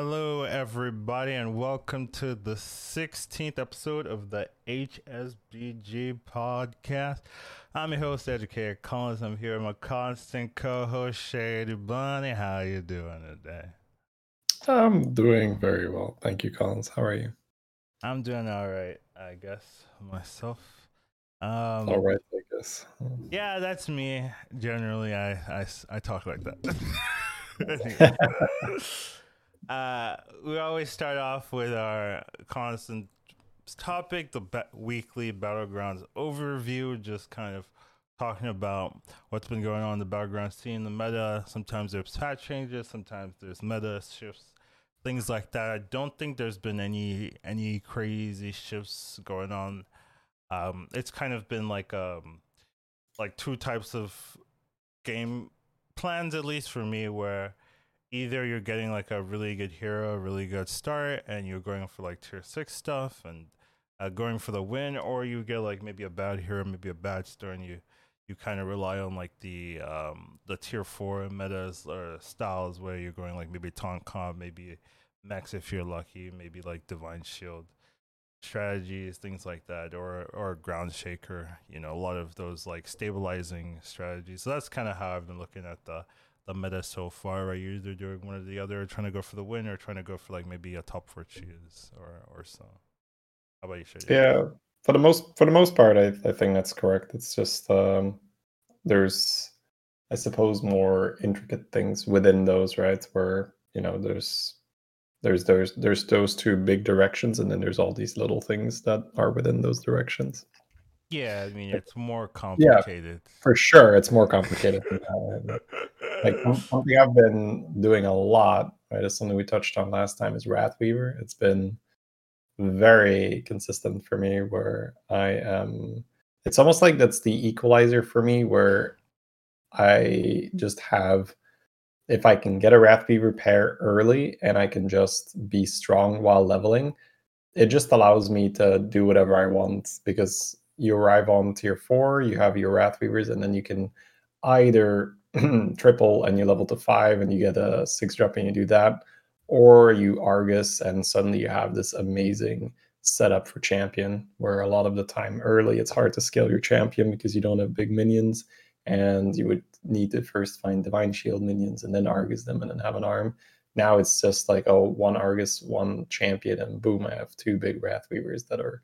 Hello, everybody, and welcome to the 16th episode of the HSBG podcast. I'm your host, Educator Collins. I'm here with my constant co-host, Shady Bunny. How you doing today? I'm doing very well. Thank you, Collins. How are you? I'm doing all right, I guess, myself. Um, all right, I guess. Yeah, that's me. Generally, I, I, I talk like that. uh, we always start off with our constant topic, the ba- weekly battlegrounds overview, just kind of talking about what's been going on in the battleground scene, the meta. Sometimes there's patch changes, sometimes there's meta shifts, things like that. I don't think there's been any any crazy shifts going on. Um, it's kind of been like um, like two types of game plans, at least for me, where either you're getting like a really good hero, really good start, and you're going for like tier six stuff and uh, going for the win, or you get like maybe a bad hero, maybe a bad start, and you you kind of rely on like the um the tier four metas or styles where you're going like maybe taunt comp, maybe max if you're lucky, maybe like divine shield strategies, things like that, or or ground shaker. You know, a lot of those like stabilizing strategies. So that's kind of how I've been looking at the the meta so far. Right, you're either doing one or the other, trying to go for the win, or trying to go for like maybe a top four choose or or so. How about you, Shady? Yeah, for the most for the most part, I I think that's correct. It's just um, there's I suppose more intricate things within those, right? Where you know there's there's there's there's those two big directions, and then there's all these little things that are within those directions. Yeah, I mean it's more complicated. Yeah, for sure, it's more complicated. like something I've been doing a lot, right? Is something we touched on last time is Wrathweaver. It's been very consistent for me where I am it's almost like that's the equalizer for me where I just have if I can get a Wrathweaver pair early and I can just be strong while leveling, it just allows me to do whatever I want because you arrive on tier four, you have your Wrathweavers, and then you can either triple and you level to five and you get a six drop and you do that, or you Argus and suddenly you have this amazing setup for champion where a lot of the time early it's hard to scale your champion because you don't have big minions and you would need to first find divine shield minions and then argus them and then have an arm. Now it's just like oh one argus one champion and boom i have two big wrath weavers that are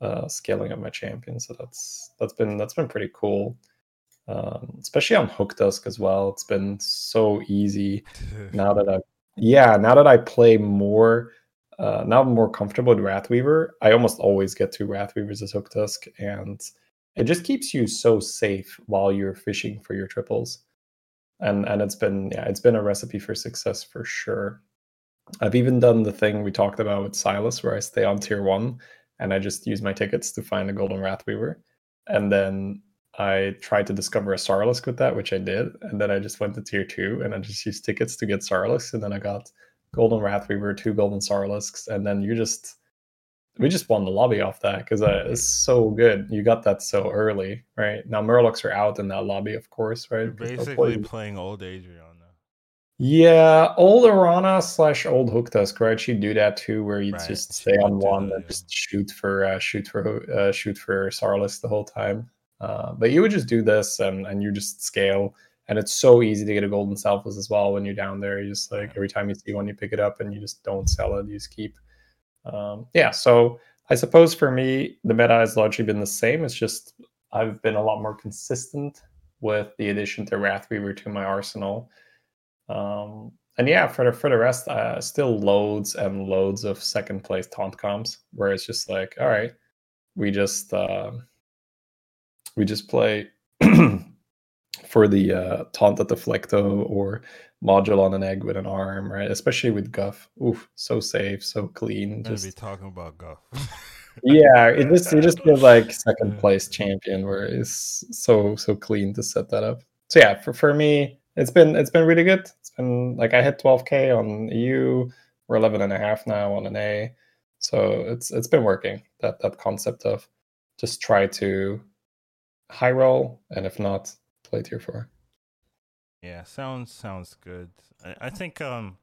uh, scaling up my champion. So that's that's been that's been pretty cool um, especially on Hooktusk as well it's been so easy now that i yeah now that i play more uh, now I'm more comfortable with Wrathweaver. I almost always get to Wrathweavers as Hooktusk, and it just keeps you so safe while you're fishing for your triples. And and it's been yeah, it's been a recipe for success for sure. I've even done the thing we talked about with Silas, where I stay on tier one and I just use my tickets to find a golden Wrathweaver, and then I tried to discover a Sarlisk with that, which I did, and then I just went to tier two and I just used tickets to get Sarlisk, and then I got Golden Wrathweaver, two Golden Sarlisks, and then you just we just won the lobby off that because uh, it's so good. You got that so early, right? Now Murlocs are out in that lobby, of course, right? basically playing old Adriana. Yeah, old Arana slash old Hook Hooktusk, right? She'd do that too, where you right. just stay on one and just shoot for uh, shoot for uh, shoot for Sarlis the whole time. Uh, but you would just do this and and you just scale and it's so easy to get a golden selfless as well when you're down there. You just like every time you see one, you pick it up and you just don't sell it. You just keep. Um, yeah, so I suppose for me, the meta has largely been the same. It's just I've been a lot more consistent with the addition to Wrathweaver to my arsenal. Um, and yeah, for the for the rest, uh, still loads and loads of second place taunt comps where it's just like, all right, we just uh, we just play for the uh, taunt at deflecto or module on an egg with an arm, right? Especially with Guff. Oof, so safe, so clean. Just be talking about Guff. yeah, it just it just feels like second place champion where it's so so clean to set that up. So yeah, for, for me, it's been it's been really good. It's been like I hit 12k on EU. We're 11 and a half now on an A. So it's it's been working. That that concept of just try to high roll, and if not, play tier four. Yeah, sounds sounds good. I, I think um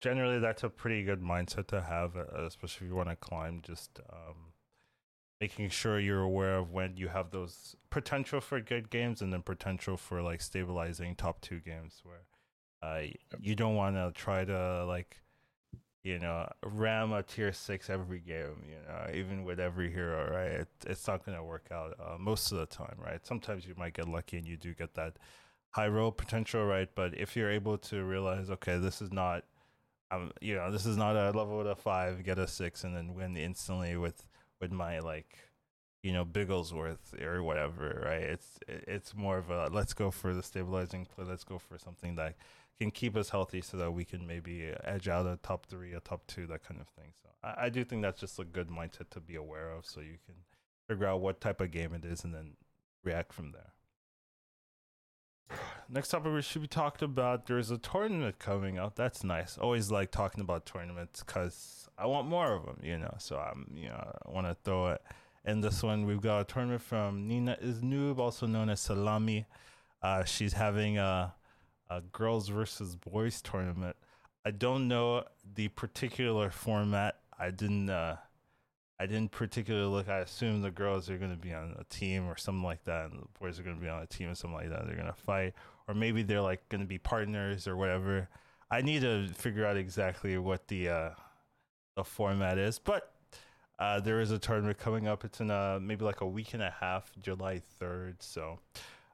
generally that's a pretty good mindset to have, uh, especially if you want to climb. Just um, making sure you're aware of when you have those potential for good games and then potential for like stabilizing top two games where uh, you don't want to try to like you know ram a tier six every game you know even with every hero right it, it's not going to work out uh, most of the time right sometimes you might get lucky and you do get that high roll potential right but if you're able to realize okay this is not um you know this is not a level a five get a six and then win instantly with with my like you know Bigglesworth or whatever, right? It's it's more of a let's go for the stabilizing play. Let's go for something that can keep us healthy, so that we can maybe edge out a top three, a top two, that kind of thing. So I, I do think that's just a good mindset to be aware of, so you can figure out what type of game it is and then react from there. Next topic we should be talking about. There's a tournament coming out. That's nice. Always like talking about tournaments because I want more of them, you know. So I'm, you know, I want to throw it in this one, we've got a tournament from Nina Iznoob, also known as Salami. Uh, she's having a, a girls versus boys tournament. I don't know the particular format. I didn't. Uh, I didn't particularly look. I assume the girls are going to be on a team or something like that, and the boys are going to be on a team or something like that. They're going to fight, or maybe they're like going to be partners or whatever. I need to figure out exactly what the uh, the format is, but uh, there is a tournament coming up. It's in a, maybe like a week and a half, July 3rd. So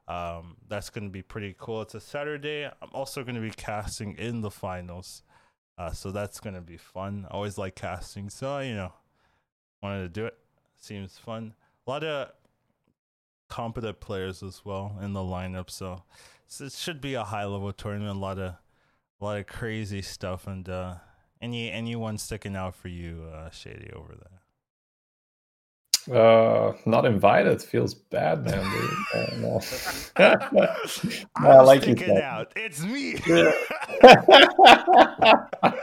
um, that's going to be pretty cool. It's a Saturday. I'm also going to be casting in the finals. Uh, so that's going to be fun. I always like casting. So, you know, wanted to do it. Seems fun. A lot of competent players as well in the lineup. So, so it should be a high level tournament. A lot of, a lot of crazy stuff. And uh, any anyone sticking out for you, uh, Shady, over there? Uh, not invited feels bad, man. Uh, no. no, I like you said. out. It's me. Yeah.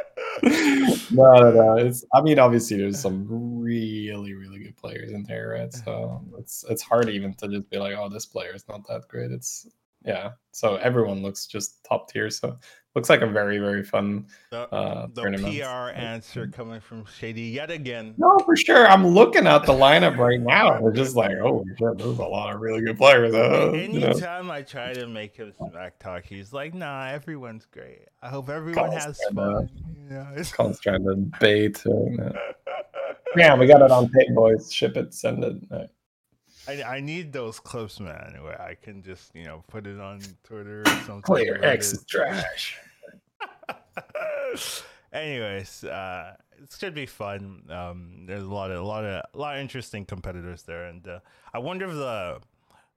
no, no, no. It's. I mean, obviously, there's some really, really good players in there, right? So it's it's hard even to just be like, oh, this player is not that great. It's yeah. So everyone looks just top tier. So looks like a very very fun the, uh, the PR answer coming from Shady yet again. No, for sure. I'm looking at the lineup right now. We're just like, oh shit, there's a lot of really good players. Uh, Anytime you know. I try to make him smack talk, he's like, nah, everyone's great. I hope everyone has fun. Yeah, it's trying to bait. Uh, yeah, we got it on tape, boys. Ship it, send it. I, I need those clips, man, where I can just you know put it on Twitter or something. Player X is trash. Anyways, uh, it should be fun. Um, there's a lot of a lot of a lot of interesting competitors there, and uh, I wonder if the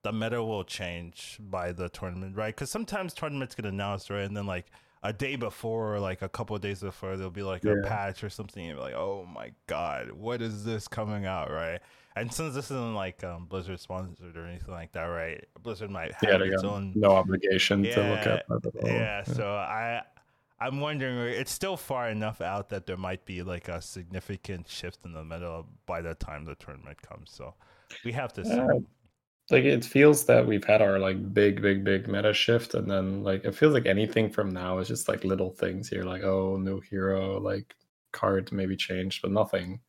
the meta will change by the tournament, right? Because sometimes tournaments get announced, right, and then like a day before or like a couple of days before, there'll be like yeah. a patch or something, and like, oh my god, what is this coming out, right? And since this isn't like um, Blizzard sponsored or anything like that, right? Blizzard might have yeah, its own no obligation yeah, to look at that Yeah, yeah, so I I'm wondering it's still far enough out that there might be like a significant shift in the middle by the time the tournament comes. So we have to see. Uh, like it feels that we've had our like big, big, big meta shift, and then like it feels like anything from now is just like little things here, like oh, new hero, like card maybe changed, but nothing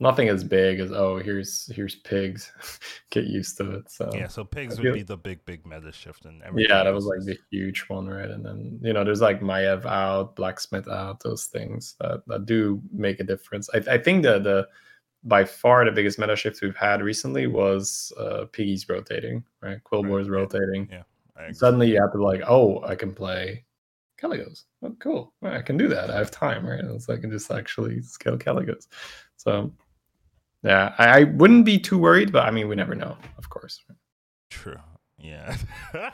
nothing as big as oh here's here's pigs get used to it so yeah so pigs would be the big big meta shift and yeah that was like the huge one right and then you know there's like maiev out blacksmith out those things that, that do make a difference I, I think that the by far the biggest meta shift we've had recently was uh piggies rotating right quillboars right. rotating yeah suddenly you have to be like oh i can play Kalecgos. Oh, cool. I can do that. I have time, right? So I can just actually scale Kalecgos. So yeah, I, I wouldn't be too worried, but I mean, we never know, of course. True. Yeah.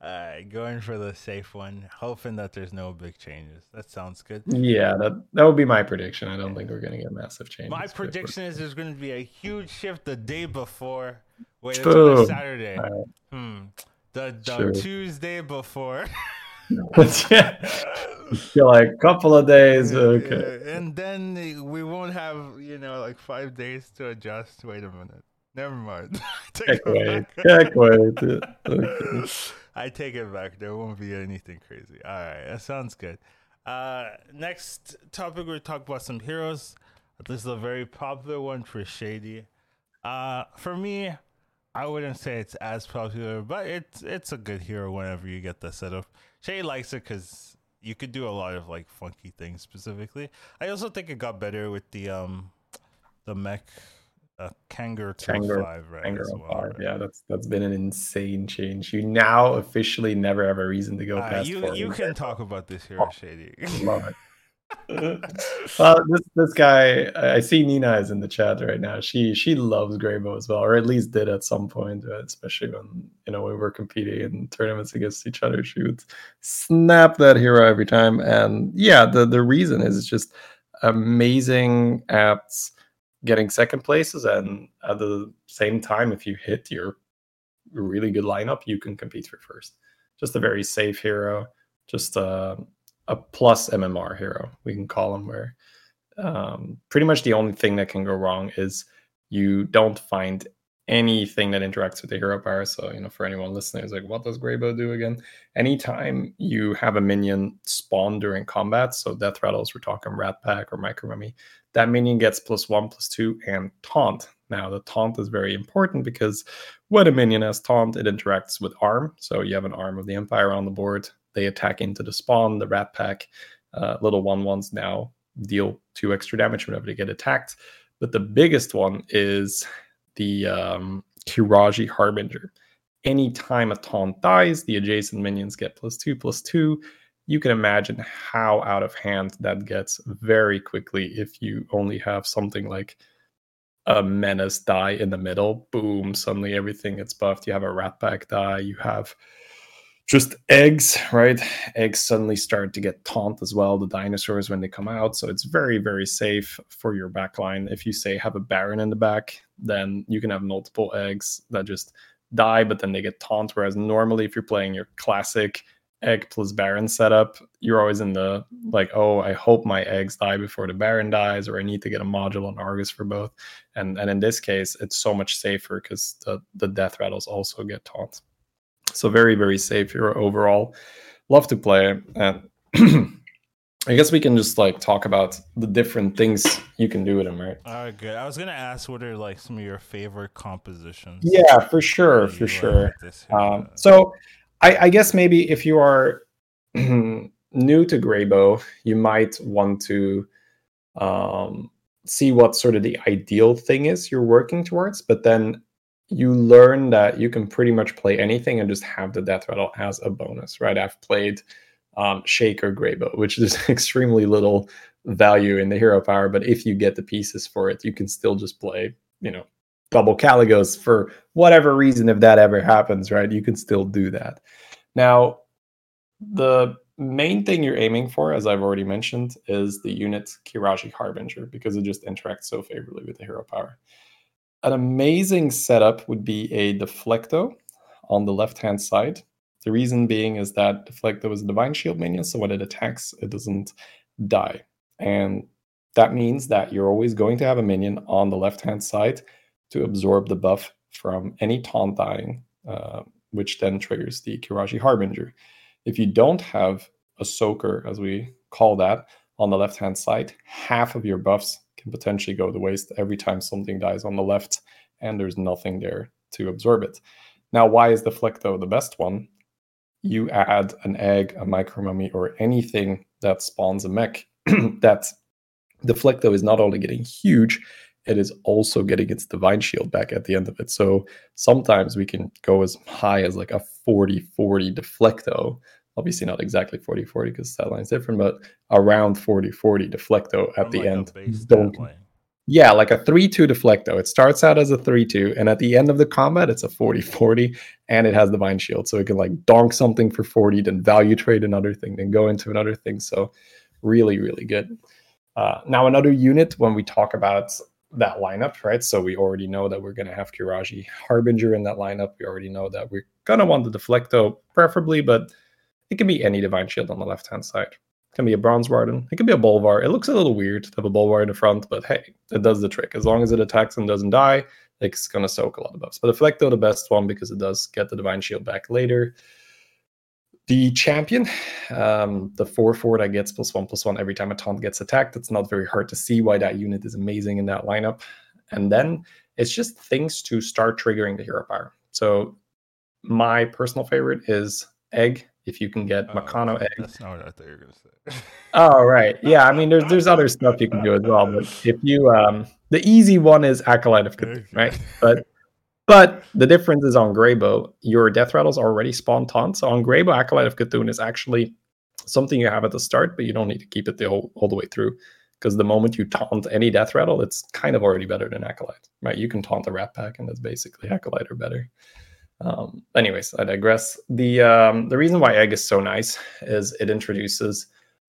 uh, going for the safe one, hoping that there's no big changes. That sounds good. Yeah, that that would be my prediction. I don't think we're gonna get massive changes. My prediction is there's gonna be a huge shift the day before. Wait until Saturday. Right. Hmm. The, the sure. Tuesday before. yeah. Like a couple of days. Okay. And then we won't have, you know, like five days to adjust. Wait a minute. Never mind. take wait. Check wait. Okay. I take it back. There won't be anything crazy. All right. That sounds good. Uh, next topic, we're talk about some heroes. This is a very popular one for Shady. Uh, for me, I wouldn't say it's as popular, but it's it's a good hero whenever you get the setup. Shady likes it because you could do a lot of like funky things specifically. I also think it got better with the um the mech uh, Kangor, five, right? Kangor as well, par. right? Yeah, that's that's been an insane change. You now officially never have a reason to go Uh, past you you can talk about this hero, Shady. Love it. well, this this guy, I see Nina is in the chat right now. She she loves Greybough as well, or at least did at some point, uh, especially when you know we were competing in tournaments against each other. She would snap that hero every time, and yeah, the the reason is it's just amazing at getting second places, and at the same time, if you hit your really good lineup, you can compete for first. Just a very safe hero. Just uh, a plus MMR hero, we can call him, where um, pretty much the only thing that can go wrong is you don't find anything that interacts with the hero power. So, you know, for anyone listening, it's like, what does Greybough do again? Anytime you have a minion spawn during combat, so death rattles, we're talking Rat Pack or Micro Mummy, that minion gets plus one, plus two, and taunt. Now, the taunt is very important because when a minion has taunt, it interacts with arm. So you have an arm of the Empire on the board. They attack into the spawn, the Rat Pack, uh, little one ones now deal two extra damage whenever they get attacked. But the biggest one is the um, Qiraji Harbinger. Anytime a taunt dies, the adjacent minions get plus two, plus two. You can imagine how out of hand that gets very quickly if you only have something like a menace die in the middle. Boom, suddenly everything gets buffed. You have a rat pack die, you have just eggs, right? Eggs suddenly start to get taunt as well, the dinosaurs when they come out. So it's very, very safe for your backline. If you say have a Baron in the back, then you can have multiple eggs that just die, but then they get taunt. Whereas normally, if you're playing your classic egg plus Baron setup, you're always in the like, oh, I hope my eggs die before the Baron dies, or I need to get a module on Argus for both. And and in this case, it's so much safer because the, the death rattles also get taunt. So very, very safe hero overall. Love to play. And I guess we can just like talk about the different things you can do with him, right? All right, good. I was gonna ask what are like some of your favorite compositions. Yeah, for sure, for sure. with this hero? Um, so I, I guess maybe if you are new to Greybough, you might want to um, see what sort of the ideal thing is you're working towards, but then you learn that you can pretty much play anything and just have the death rattle as a bonus, right? I've played um, Shaker Greybough, which is extremely little value in the hero power, but if you get the pieces for it, you can still just play, you know, double Kalecgos for whatever reason, if that ever happens, right? You can still do that. Now, the main thing you're aiming for, as I've already mentioned, is the unit Qiraji Harbinger because it just interacts so favorably with the hero power. An amazing setup would be a Deflecto on the left hand side. The reason being is that Deflecto is a Divine Shield minion, so when it attacks, it doesn't die. And that means that you're always going to have a minion on the left hand side to absorb the buff from any taunt dying, uh, which then triggers the Qiraji Harbinger. If you don't have a soaker, as we call that, on the left hand side, half of your buffs can potentially go to waste every time something dies on the left, and there's nothing there to absorb it. Now, why is the Flecto the best one? Hmm. You add an egg, a micro mummy, or anything that spawns a mech that the Flecto is not only getting huge, it is also getting its divine shield back at the end of it. So sometimes we can go as high as like a 40 40 deflecto. Obviously, not exactly 40 40 because that line's different, but around 40 40 deflecto at From, the like, end. Don't- Yeah, like a 3 2 deflecto. It starts out as a 3 2, and at the end of the combat, it's a 40 40, and it has divine shield. So it can like donk something for 40, then value trade another thing, then go into another thing. So really, really good. Uh, now, another unit when we talk about that lineup, right? So we already know that we're going to have Qiraji Harbinger in that lineup. We already know that we're going to want the Deflecto, preferably, but it can be any Divine Shield on the left hand side. It can be a Bronze Warden. It can be a Bolvar. It looks a little weird to have a Bolvar in the front, but hey, it does the trick. As long as it attacks and doesn't die, it's going to soak a lot of buffs. But Deflecto, the best one because it does get the Divine Shield back later. The champion, um, the 4 4 that gets plus one plus one every time a taunt gets attacked. It's not very hard to see why that unit is amazing in that lineup. And then it's just things to start triggering the hero power. So my personal favorite is egg. If you can get oh, Mechano egg. That's not what I thought you were gonna say. oh right. Yeah, I mean there's there's other stuff you can do as well. But if you um the easy one is Acolyte of C'Thun, right? But but the difference is on Greybough, your death rattles already spawn taunt. So on Greybough, Acolyte of C'Thun is actually something you have at the start, but you don't need to keep it the whole, all the way through. Because the moment you taunt any death rattle, it's kind of already better than Acolyte, right? You can taunt a Rat Pack, and that's basically Acolyte or better. Um, anyways, I digress. The um, the reason why Egg is so nice is it introduces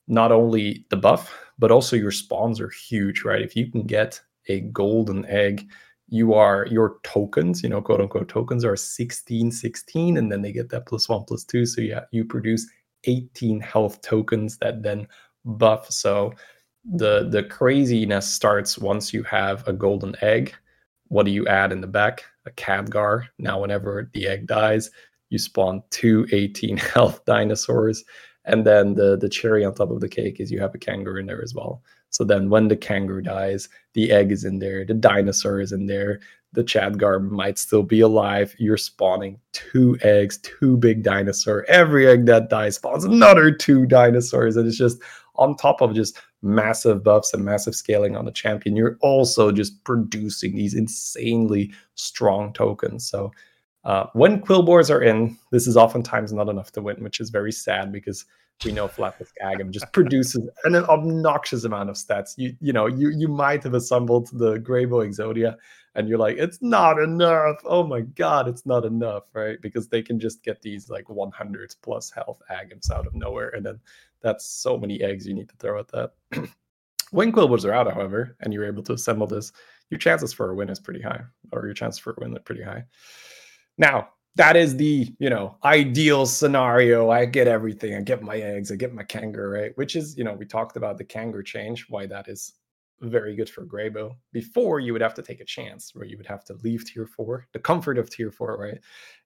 not only the buff, but also your spawns are huge, right? If you can get a golden egg you are your tokens you know quote unquote tokens are 16 16 and then they get that plus one plus two so yeah you produce 18 health tokens that then buff so the the craziness starts once you have a golden egg what do you add in the back a khadgar now whenever the egg dies you spawn two 18 health dinosaurs and then the the cherry on top of the cake is you have a kangaroo in there as well so then when the kangaroo dies, the egg is in there, the dinosaur is in there, the Khadgar might still be alive. You're spawning two eggs, two big dinosaur. Every egg that dies spawns another two dinosaurs. And it's just on top of just massive buffs and massive scaling on the champion, you're also just producing these insanely strong tokens. So uh, when Quillboars are in, this is oftentimes not enough to win, which is very sad because we know Flatness Agam just produces an obnoxious amount of stats. You you know you you might have assembled the Greybough Exodia, and you're like, it's not enough. Oh my god, it's not enough, right? Because they can just get these like 100 plus health Agams out of nowhere, and then that's so many eggs you need to throw at that. when Quillboars are out, however, and you're able to assemble this, your chances for a win is pretty high, or your chances for a win are pretty high. Now, that is the you know ideal scenario. I get everything. I get my eggs. I get my kangaroo right? Which is you know we talked about the kangaroo change why that is very good for greybough before you would have to take a chance where you would have to leave tier four the comfort of tier four right?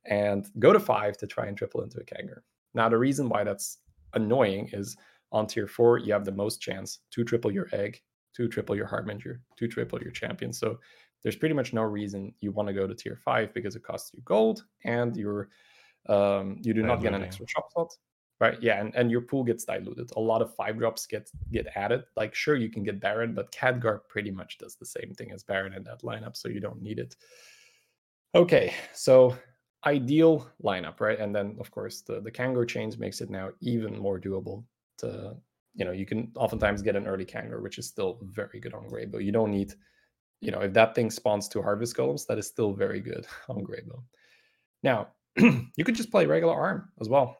And go to five to try and triple into a kangaroo. Now the reason why that's annoying is on tier four you have the most chance to triple your egg to triple your harbinger to triple your champion. So there's pretty much no reason you want to go to tier five because it costs you gold and you're um, you do not get an extra shop slot right? Yeah and, and your pool gets diluted. A lot of five drops get get added. Like sure you can get baron but khadgar pretty much does the same thing as baron in that lineup so you don't need it. Okay so ideal lineup right and then of course the the kangaroo chains makes it now even more doable to you know you can oftentimes get an early kangaroo which is still very good on gray but you don't need you know, if that thing spawns two harvest golems, that is still very good on Greybough. Now, you could just play regular arm as well.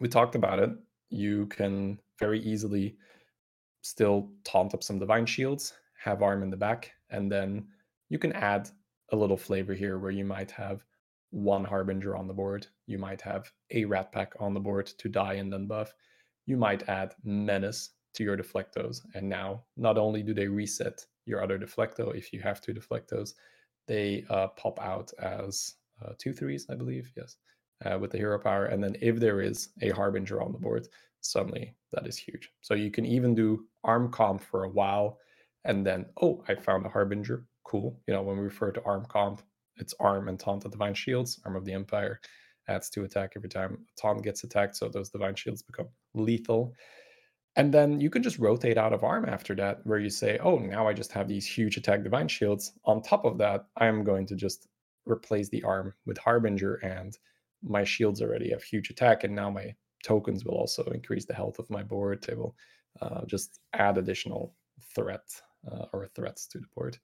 We talked about it. You can very easily still taunt up some divine shields, have arm in the back, and then you can add a little flavor here where you might have one harbinger on the board. You might have a rat pack on the board to die and then buff. You might add menace to your deflectos. And now not only do they reset your other deflecto if you have two deflectos. They uh, pop out as uh, two threes, I believe. Yes, uh, with the hero power. And then if there is a harbinger on the board, suddenly that is huge. So you can even do arm comp for a while, and then oh, I found a harbinger. Cool. You know when we refer to arm comp, it's arm and taunt of divine shields. Arm of the empire adds two attack every time a taunt gets attacked, so those divine shields become lethal. And then you can just rotate out of arm after that, where you say, oh, now I just have these huge attack divine shields. On top of that, I'm going to just replace the arm with Harbinger, and my shields already have huge attack. And now my tokens will also increase the health of my board. They will uh, just add additional threat uh, or threats to the board.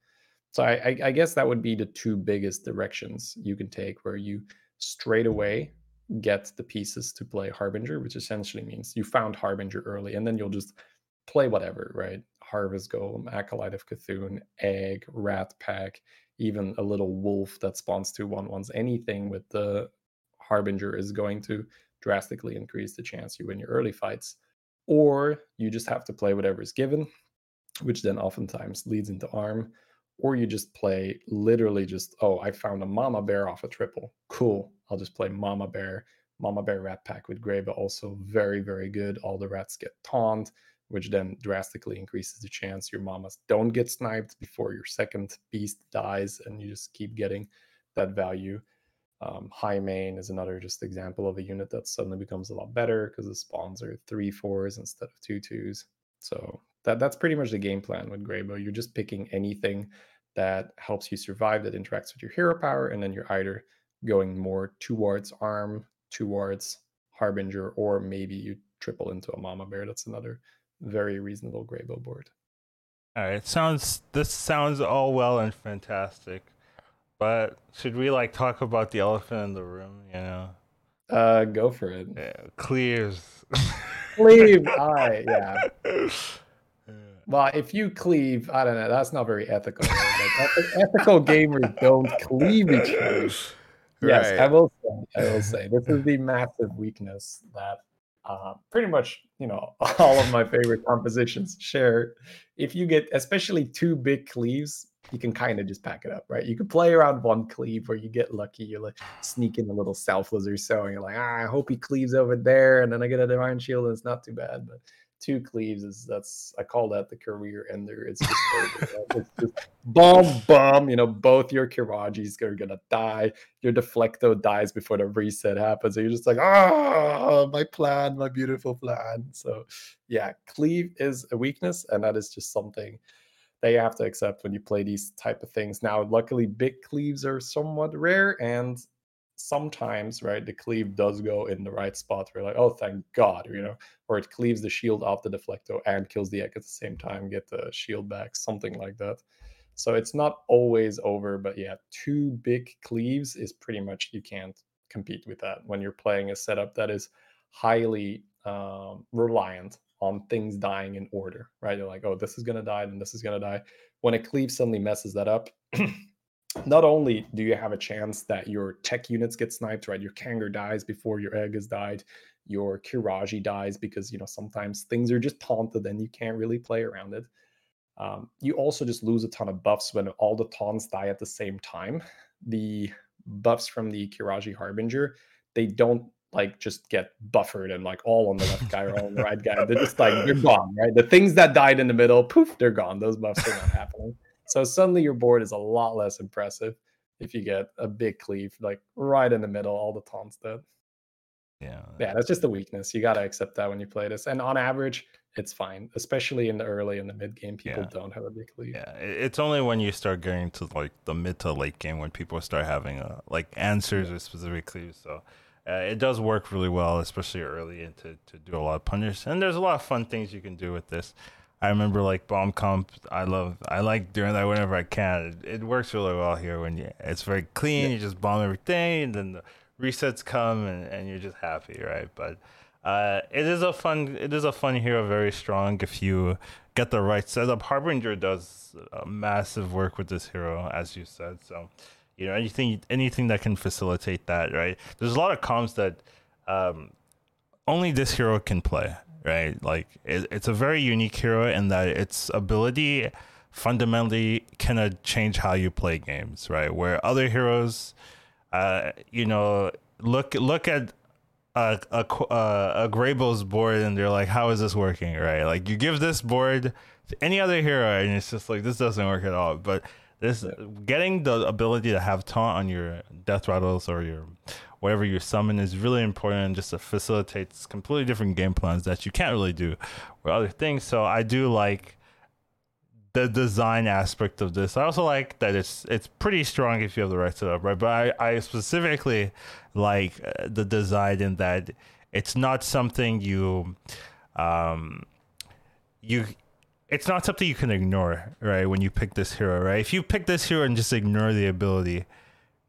So I, I, guess that would be the two biggest directions you can take, where you straight away get the pieces to play Harbinger, which essentially means you found Harbinger early, and then you'll just play whatever, right? Harvest Golem, Acolyte of C'Thun, Egg, Rat Pack, even a little wolf that spawns two one ones. Anything with the Harbinger is going to drastically increase the chance you win your early fights. Or you just have to play whatever is given, which then oftentimes leads into arm. Or you just play literally just, oh, I found a mama bear off a triple. Cool. I'll just play Mama Bear Mama Bear Rat Pack with Grey, but also very, very good. All the rats get taunt, which then drastically increases the chance your mamas don't get sniped before your second beast dies, and you just keep getting that value. Um, main is another just example of a unit that suddenly becomes a lot better because the spawns are three fours instead of two twos. So that that's pretty much the game plan with Greybough. You're just picking anything that helps you survive that interacts with your hero power, and then you're either going more towards arm, towards harbinger, or maybe you triple into a mama bear. That's another very reasonable Greybough board. All right, sounds this sounds all well and fantastic, but should we like talk about the elephant in the room? You know, uh, go for it. Yeah, clears. Cleave, I yeah. Well, if you cleave, I don't know. That's not very ethical. Like, ethical gamers don't cleave each other. Yes, right. I will say. I will say this is the massive weakness that uh, pretty much you know all of my favorite compositions share. If you get especially two big cleaves, you can kind of just pack it up, right? You can play around one cleave where you get lucky, you're like sneak in a little selfless or so, and you're like, ah, I hope he cleaves over there, and then I get a divine shield, and it's not too bad. But two cleaves is that's I call that the career ender. It's just, it's just boom, boom. You know, both your Qirajis are gonna die. Your deflecto dies before the reset happens. So you're just like, ah, my plan, my beautiful plan. So yeah, cleave is a weakness, and that is just something that you have to accept when you play these type of things. Now, luckily, big cleaves are somewhat rare, and sometimes, right, the cleave does go in the right spot. We're like, oh, thank God, you know, or it cleaves the shield off the deflecto and kills the egg at the same time, get the shield back, something like that. So it's not always over, but yeah, two big cleaves is pretty much you can't compete with that when you're playing a setup that is highly um, reliant things dying in order, right? You're like, oh, this is gonna die, and this is gonna die. When a cleave suddenly messes that up, not only do you have a chance that your tech units get sniped, right? Your Kangor dies before your egg is died, your Qiraji dies because you know sometimes things are just taunted and you can't really play around it. Um, you also just lose a ton of buffs when all the taunts die at the same time. The buffs from the Qiraji Harbinger, they don't like just get buffered and like all on the left guy or all on the right guy. They're just like they're gone, right? The things that died in the middle, poof, they're gone. Those buffs are not happening. So suddenly your board is a lot less impressive if you get a big cleave like right in the middle, all the taunts dead. Yeah. Yeah, that's just the weakness. You gotta accept that when you play this. And on average, it's fine. Especially in the early and the mid game, people yeah. don't have a big cleave. Yeah, it's only when you start getting to like the mid to late game when people start having uh, like answers yeah. or specific cleaves. So uh, it does work really well, especially early and to, to do a lot of punish. And there's a lot of fun things you can do with this. I remember like bomb comp. I love. I like doing that whenever I can. It, it works really well here when you. It's very clean. Yeah. You just bomb everything, and then the resets come, and, and you're just happy, right? But uh, it is a fun. It is a fun hero. Very strong if you get the right setup. Harbinger does massive work with this hero, as you said. So, you know, anything anything that can facilitate that, right? There's a lot of comps that um, only this hero can play right? Like it, it's a very unique hero in that its ability fundamentally can change how you play games, right? Where other heroes, uh, you know, look look at a a, a Greybough's board and they're like, how is this working, right? Like you give this board to any other hero and it's just like this doesn't work at all, but this getting the ability to have taunt on your death rattles or your whatever you summon is really important just to facilitate completely different game plans that you can't really do with other things. So I do like the design aspect of this. I also like that it's it's pretty strong if you have the right setup, right? But I, I specifically like uh, the design in that it's not something you um you it's not something you can ignore, right? When you pick this hero, right? If you pick this hero and just ignore the ability,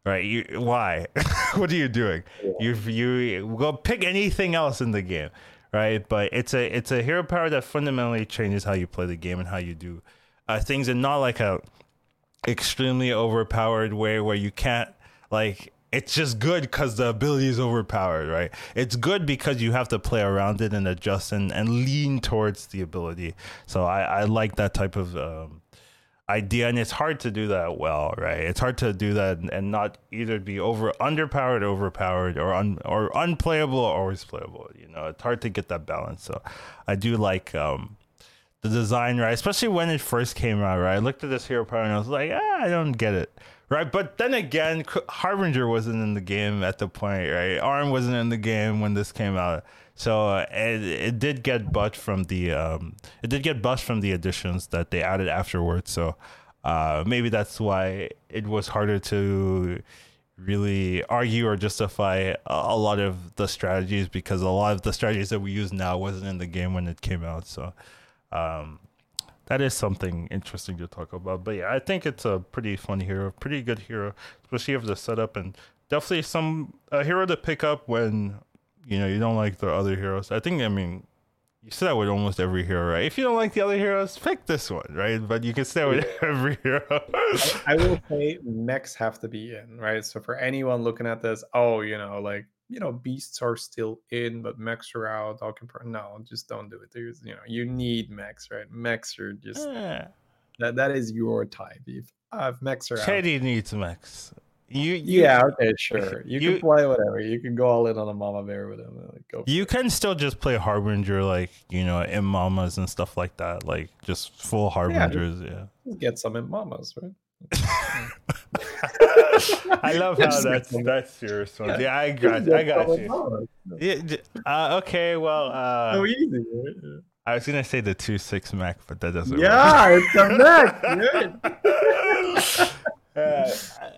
right? You, why? what are you doing? Yeah. You you go pick anything else in the game, right? But it's a it's a hero power that fundamentally changes how you play the game and how you do uh, things, and not like a extremely overpowered way where you can't like it's just good because the ability is overpowered, right? It's good because you have to play around it and adjust and, and lean towards the ability. So I, I like that type of um, idea and it's hard to do that well right? It's hard to do that and not either be over underpowered overpowered or un, or unplayable or always playable you know? It's hard to get that balance. So i do like um the design right? Especially when it first came out right? I looked at this hero power and i was like ah, i don't get it right but then again harbinger wasn't in the game at the point right arm wasn't in the game when this came out so uh, it, it did get butt from the um, it did get bust from the additions that they added afterwards. So uh, maybe that's why it was harder to really argue or justify a, lot of the strategies because a lot of the strategies that we use now wasn't in the game when it came out. So um, that is something interesting to talk about. But yeah, I think it's a pretty fun hero, pretty good hero, especially of the setup and definitely some a hero to pick up when you know, you don't like the other heroes. I think, I mean, you say that with almost every hero, right? If you don't like the other heroes, pick this one, right? But you can say with every hero. I, I, will say mechs have to be in, right? So for anyone looking at this, oh, you know, like you know, beasts are still in, but mechs are out. All compar- no, just don't do it. There's, you know, you need mechs, right? Mechs are just yeah. that. That is your type. If uh, if mechs are Shady out, needs mechs. You, you, yeah okay sure you, you, can play whatever you can go all in on a mama bear with him like, go you it. can still just play harbinger like you know in mamas and stuff like that like just full harbingers yeah, just, yeah. get some in mamas right I love how that's that's serious one. Yeah. I got I got you. Yeah, uh, okay, well, uh, so easy. Right? I was gonna say the two six Mac, but that doesn't. Yeah, work. it's a Mac. uh,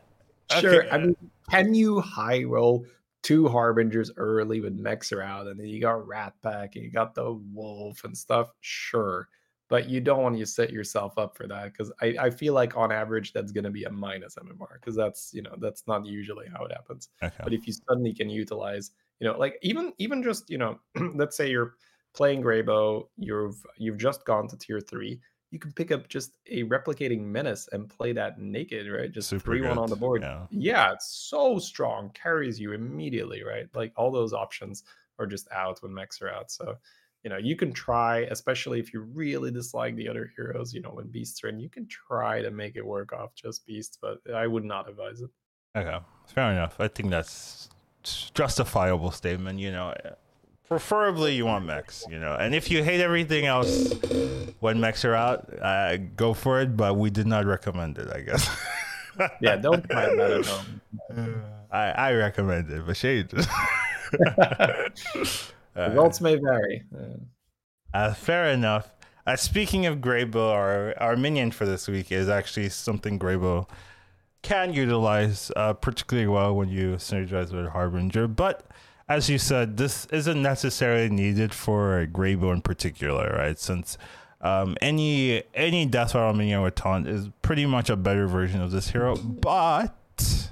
Sure. Okay. I mean, can you high roll two harbingers early with Mexer around, and then you got Rat Pack and you got the Wolf and stuff? Sure. But you don't want to set yourself up for that because I, I feel like on average that's going to be a minus MMR because that's you know that's not usually how it happens. Okay. But if you suddenly can utilize you know like even even just you know let's say you're playing Greybough, you've you've just gone to tier three, you can pick up just a replicating menace and play that naked, right? Just Super three good. one on the board. Yeah. yeah, it's so strong, carries you immediately, right? Like all those options are just out when mechs are out. So, you know, you can try, especially if you really dislike the other heroes, you know, when beasts are in, you can try to make it work off just beasts, but I would not advise it. Okay, fair enough. I think that's justifiable statement. You know, preferably you want mechs, you know. And if you hate everything else when mechs are out, uh, go for it. But we did not recommend it, I guess. yeah, don't try that at home. I I recommend it, but shade. Results may vary. Uh, fair enough. Uh, speaking of Greybough, our our minion for this week is actually something Greybough can utilize uh, particularly well when you synergize with Harbinger, but as you said, this isn't necessarily needed for Greybough in particular, right? Since um, any any Death Rattle minion with taunt is pretty much a better version of this hero, but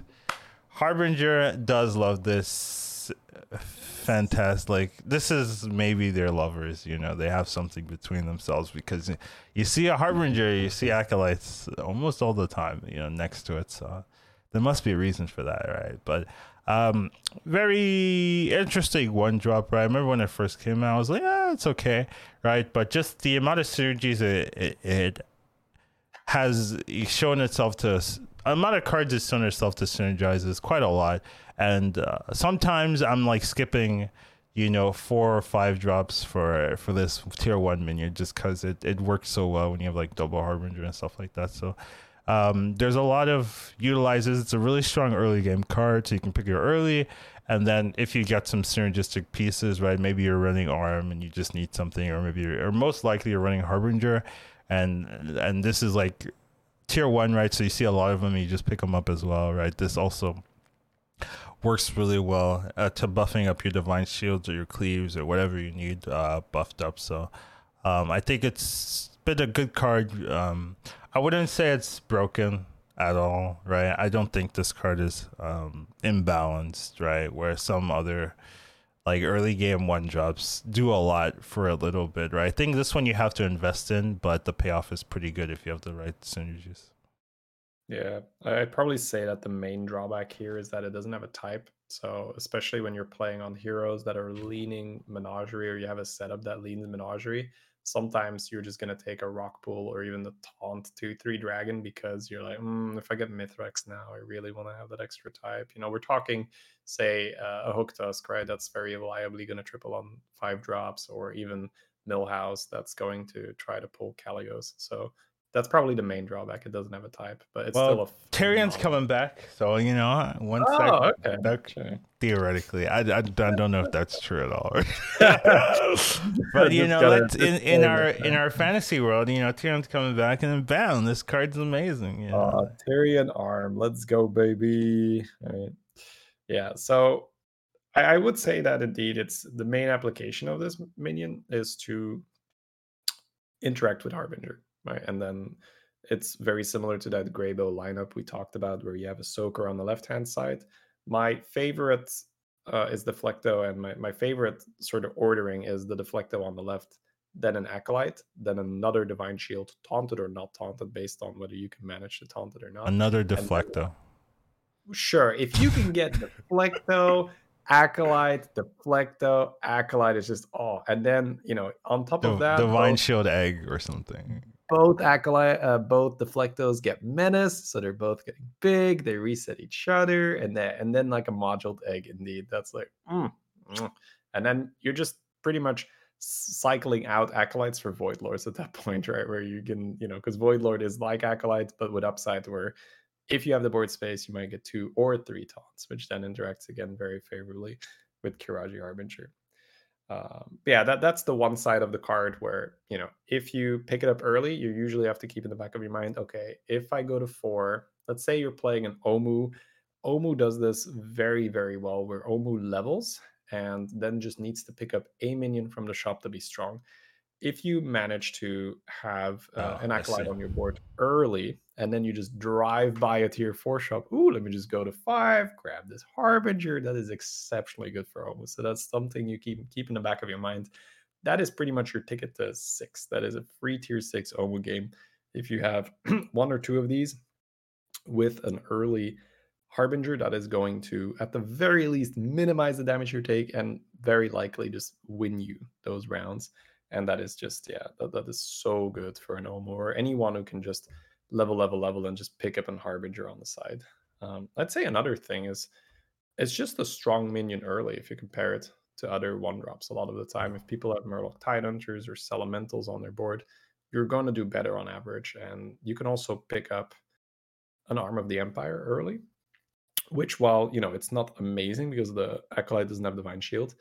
Harbinger does love this fantastic. Like this is maybe their lovers. You know, they have something between themselves because you see a Harbinger, you see acolytes almost all the time. You know, next to it, so there must be a reason for that, right? But um, very interesting one drop. Right, I remember when it first came out, I was like, "Yeah, it's okay," right? But just the amount of synergies it, it, it has shown itself to amount of cards it's shown itself to synergize is quite a lot. And uh, sometimes I'm like skipping, you know, four or five drops for for this tier one minion just because it, it works so well when you have like double harbinger and stuff like that. So um, there's a lot of utilizes. It's a really strong early game card, so you can pick it early. And then if you get some synergistic pieces, right? Maybe you're running arm and you just need something, or maybe or most likely you're running harbinger, and and this is like tier one, right? So you see a lot of them, you just pick them up as well, right? This also works really well uh, to buffing up your divine shields or your cleaves or whatever you need uh, buffed up. So um, I think it's been a good card. Um, I wouldn't say it's broken at all, right? I don't think this card is um, imbalanced, right? Where some other like early game one drops do a lot for a little bit, right? I think this one you have to invest in, but the payoff is pretty good if you have the right synergies. Yeah, I'd probably say that the main drawback here is that it doesn't have a type. So especially when you're playing on heroes that are leaning menagerie or you have a setup that leans menagerie, sometimes you're just going to take a rock pool or even the taunt 2-3 dragon because you're like mm, if i get Mythrax now i really want to have that extra type you know we're talking say uh, a Hooktusk right that's very reliably going to triple on five drops or even millhouse that's going to try to pull kalecgos so that's probably the main drawback. It doesn't have a type, but it's well, still a Tyrion's coming back, so you know, one oh, second. Okay. okay. Theoretically, I, I, I, don't know if that's true at all. but you know, let's, in, in our in our fantasy world, you know, Tyrion's coming back, and then bam, this card's amazing. Yeah, uh, Tyrion arm, let's go, baby. Yeah, so I, I would say that indeed, it's the main application of this minion is to interact with Harbinger right? And then it's very similar to that Greybough lineup we talked about, where you have a soaker on the left hand side. My favorite uh, is Deflecto, and my, my favorite sort of ordering is the Deflecto on the left, then an Acolyte, then another Divine Shield, taunted or not taunted, based on whether you can manage to taunt it or not. Another Deflecto. Sure, if you can get Deflecto, Acolyte, Deflecto, Acolyte is just oh, and then you know on top of that, Divine Shield Egg or something both acolyte, uh, both deflectos get menace, so they're both getting big. They reset each other, and then and then like a moduled egg. Indeed, that's like, mm, mm. and then you're just pretty much cycling out acolytes for void lords at that point, right? Where you can, you know, because void lord is like acolytes, but with upside where if you have the board space, you might get two or three taunts, which then interacts again very favorably with Qiraji Harbinger um, yeah, that that's the one side of the card where you know if you pick it up early, you usually have to keep in the back of your mind, okay, if I go to four, let's say you're playing an Omu, Omu does this very very well, where Omu levels and then just needs to pick up a minion from the shop to be strong if you manage to have uh, oh, an acolyte on your board early and then you just drive by a tier four shop ooh let me just go to five grab this harbinger that is exceptionally good for almost so that's something you keep keep in the back of your mind. That is pretty much your ticket to six. That is a free tier six omu game. If you have one or two of these with an early harbinger that is going to at the very least minimize the damage you take and very likely just win you those rounds and that is just yeah that, that is so good for an Omu or anyone who can just level level level and just pick up an harbinger on the side. Um, i'd say another thing is it's just a strong minion early if you compare it to other one drops a lot of the time. If people have murloc tidehunters or elementals on their board you're going to do better on average and you can also pick up an arm of the empire early which while you know it's not amazing because the acolyte doesn't have divine shield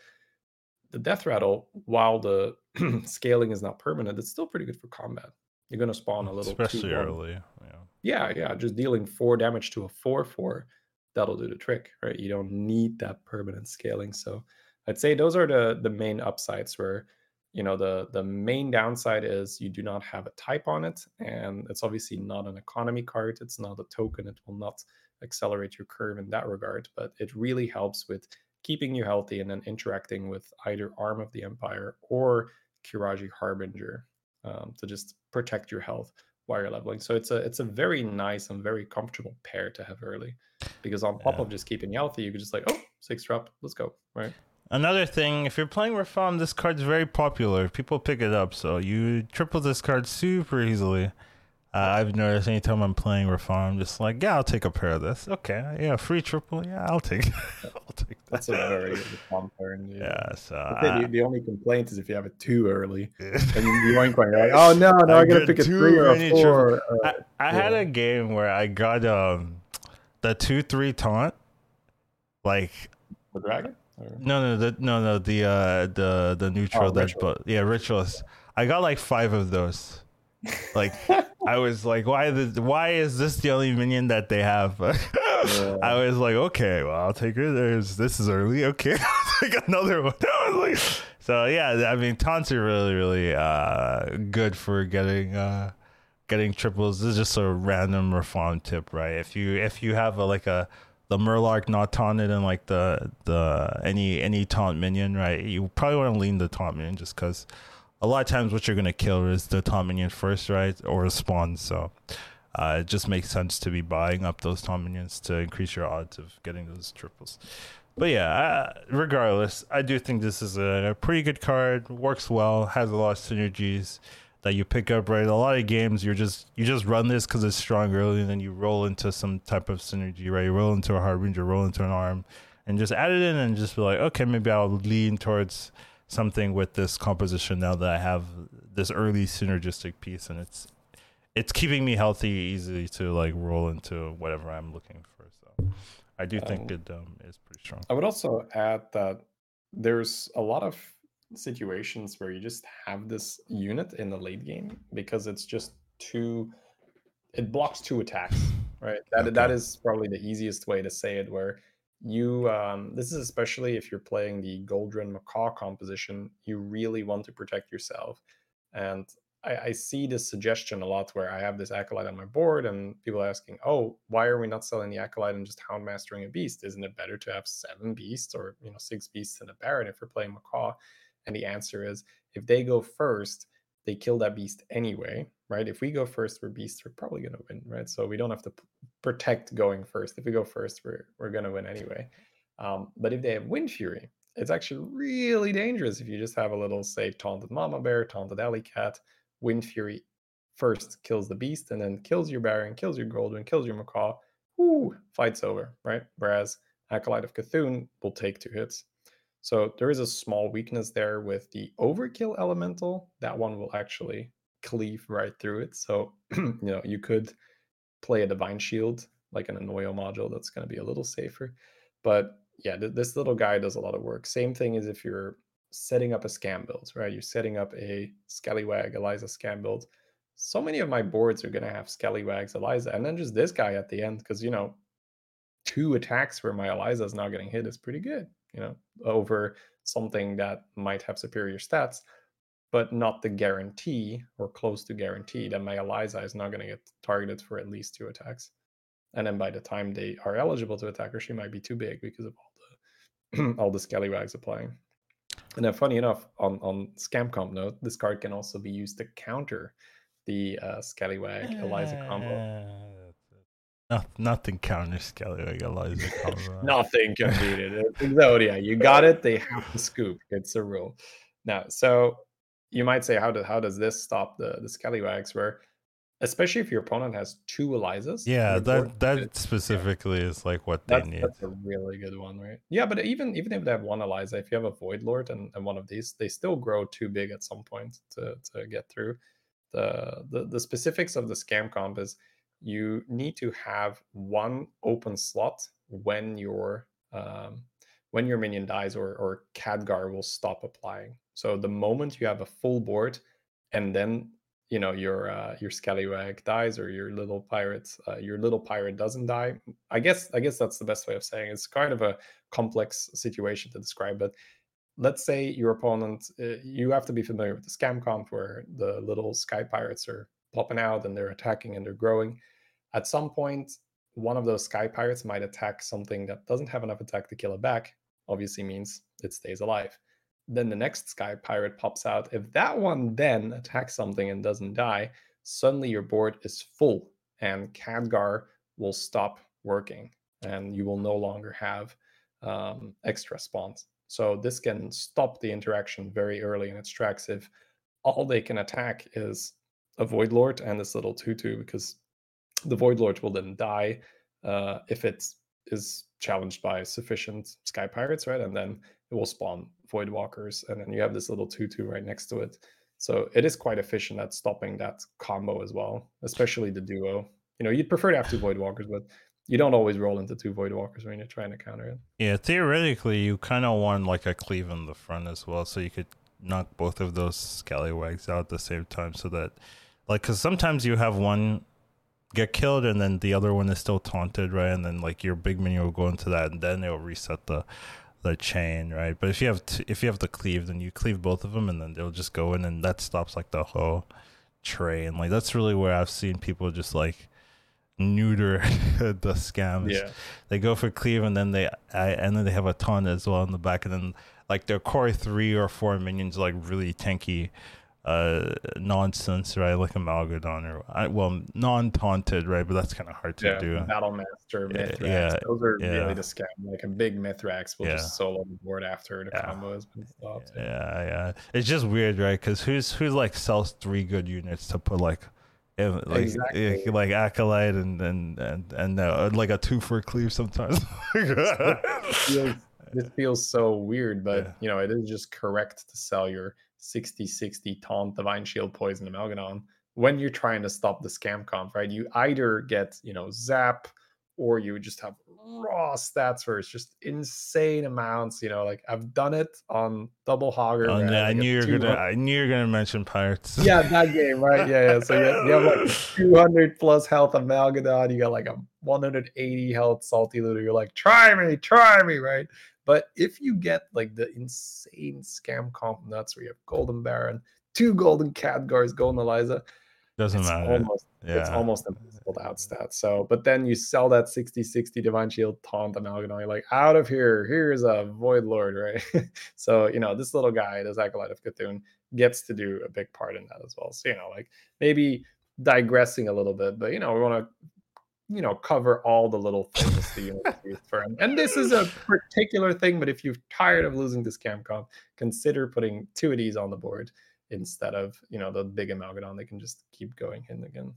the death rattle, while the scaling is not permanent, it's still pretty good for combat. You're going to spawn a little, especially early. Yeah. yeah, yeah. Just dealing four damage to a four-four, that'll do the trick, right? You don't need that permanent scaling. So, I'd say those are the the main upsides. Where you know the the main downside is you do not have a type on it, and it's obviously not an economy card. It's not a token. It will not accelerate your curve in that regard, but it really helps with keeping you healthy and then interacting with either arm of the empire or Qiraji Harbinger um, to just protect your health while you're leveling. So it's a it's a very nice and very comfortable pair to have early, because on top yeah. of just keeping you healthy, you can just like oh six drop, let's go right. Another thing, if you're playing Rafaam, this card's very popular. People pick it up, so you triple this card super easily. Uh, I've noticed anytime I'm playing Rafaam, I'm just like, yeah, I'll take a pair of this. Okay, yeah, free triple, yeah, I'll take. I'll take that. That's a very good Rafaam turn. Yeah, yeah so uh, the, the, only complaint is if you have it too early, and you yoink one, you're like, oh no, no, I, I gotta pick a three or a four. Uh, I, I yeah. had a game where I got um the two three taunt, like the dragon. Or? No, no, the, no, no, the uh, the the neutral oh, that, but yeah, rituals. I got like five of those like I was like, why the why is this the only minion that they have? yeah. I was like, okay, well I'll take her. There's this is early. Okay, take another one. like, so yeah, I mean taunts are really really uh, good for getting uh, getting triples. This is just a random reform tip, right? If you if you have a like a the Murloc not taunted and like the the any any taunt minion, right? You probably want to lean the taunt minion just because a lot of times what you're gonna kill is the taunt minion first, right, or a spawn. So uh, it just makes sense to be buying up those Tom minions to increase your odds of getting those triples. but yeah, uh, regardless, I do think this is a, a, pretty good card. Works well, has a lot of synergies that you pick up. Right, a lot of games you're just you just run this because it's strong early, and then you roll into some type of synergy. Right, you roll into a harbinger, roll into an arm, and just add it in, and just be like, okay, maybe I'll lean towards something with this composition now that I have this early synergistic piece, and it's it's keeping me healthy, easy to like roll into whatever I'm looking for. So I do think um, it um, is pretty strong. I would also add that there's a lot of situations where you just have this unit in the late game because it's just too it blocks two attacks right that okay. that is probably the easiest way to say it where you um, this is especially if you're playing the Goldrinn Macaw composition you really want to protect yourself and I, I, see this suggestion a lot where I have this acolyte on my board and people asking, oh, why are we not selling the acolyte and just hound mastering a beast? Isn't it better to have seven beasts or you know six beasts and a baron if we're playing macaw? And the answer is if they go first, they kill that beast anyway, right? If we go first, we're beasts, we're probably gonna win, right? So we don't have to p- protect going first. If we go first, we're we're gonna win anyway. Um, but if they have wind fury, it's actually really dangerous if you just have a little, say, taunted mama bear, taunted alley cat, Wind Fury first kills the beast and then kills your Baron, kills your Goldrinn, kills your Macaw. Whoo, fight's over, right? Whereas Acolyte of C'Thun will take two hits. So there is a small weakness there with the overkill elemental. That one will actually cleave right through it. So, you know, you could play a Divine Shield like an Annoyo module that's going to be a little safer. But yeah, th- this little guy does a lot of work. Same thing as if you're setting up a scam build, right? You're setting up a Scallywag Eliza scam build. So many of my boards are going to have Scallywags Eliza, and then just this guy at the end, because, you know, two attacks where my Eliza is not getting hit is pretty good, you know, over something that might have superior stats, but not the guarantee or close to guarantee that my Eliza is not going to get targeted for at least two attacks. And then by the time they are eligible to attack her, she might be too big because of all the all the Scallywags applying. And then, funny enough, on on scam comp note, this card can also be used to counter the uh, Scallywag Eliza combo. No, nothing counters Scallywag Eliza combo. nothing can beat it. Exodia, you got it. They have to scoop. It's a rule. Now, so you might say, how does how does this stop the the Scallywags? Where especially if your opponent has two Elizas. Yeah, that that specifically yeah. is like what they that's, need. That's a really good one, right? Yeah, but even even if they have one Eliza, if you have a Void Lord and, and one of these, they still grow too big at some point to to get through. The the the specifics of the scam comp is you need to have one open slot when your um, when your minion dies or or Khadgar will stop applying. So the moment you have a full board and then you know your uh, your scallywag dies or your little pirate uh, your little pirate doesn't die i guess i guess that's the best way of saying it. it's kind of a complex situation to describe but let's say your opponent uh, you have to be familiar with the scam comp where the little sky pirates are popping out and they're attacking and they're growing. At some point one of those sky pirates might attack something that doesn't have enough attack to kill it back. Obviously means it stays alive then the next sky pirate pops out. If that one then attacks something and doesn't die, suddenly your board is full and Khadgar will stop working and you will no longer have um, extra spawns. So this can stop the interaction very early in its tracks if all they can attack is a Void Lord and this little 2 2 because the Void Lord will then die uh, if it is challenged by sufficient Sky Pirates, right? And then it will spawn void walkers, and then you have this little tutu right next to it. So it is quite efficient at stopping that combo as well, especially the duo. You know, you'd prefer to have two void walkers, but you don't always roll into two void walkers when you're trying to counter it. Yeah, theoretically, you kind of want like a cleave in the front as well, so you could knock both of those scallywags out at the same time, so that like because sometimes you have one get killed and then the other one is still taunted, right? And then like your big minion will go into that, and then it'll reset the the chain, right? But if you have t- if you have the cleave, then you cleave both of them, and then they'll just go in, and that stops like the whole train. Like that's really where I've seen people just like neuter the scams. Yeah, they go for cleave, and then they I, and then they have a ton as well in the back, and then like their core three or four minions like really tanky. Uh nonsense, right? Like a Malgadon or I, well, non-taunted, right? But that's kind of hard to yeah, do. Battle Master, Yeah, Those are yeah. really the scam. Like a big Mythrax will Yeah. just solo the board after the combo has been stopped. Yeah, yeah. It's just weird, right? Because who's who's like sells three good units to put like, like Exactly. eh, like acolyte and and and and uh, like a two for cleave sometimes. feels, this feels so weird, but you know, it is just correct to sell your 60 60 taunt, divine shield, poison, amalgadon when you're trying to stop the scam comp, right? You either get, you know, zap or you just have mm. raw stats where it's just insane amounts. You know, like I've done it on double hogger. Oh, yeah, I like a knew you're gonna. I knew you were gonna mention pirates. yeah, that game, right? Yeah, yeah. So you have, you have like 200 plus health of Malgadon. You got like a 180 health Salty Looter. You're like, try me, try me, right? But if you get like the insane scam comp nuts where you have Golden Baron, two Golden Khadgars, Golden Eliza, doesn't it's matter. almost it's almost impossible to outstat. So, but then you sell that 60 60 Divine Shield taunt Amalgadon. You're like, out of here. Here's a Void Lord, right? so, you know, this little guy, this Acolyte of C'Thun, gets to do a big part in that as well. So, you know, like maybe digressing a little bit, but, you know, we want to, you know, cover all the little things the is for. And, and this is a particular thing, but if you're tired of losing this Scam Comp, consider putting two of these on the board instead of you know the big amalgadon they can just keep going in again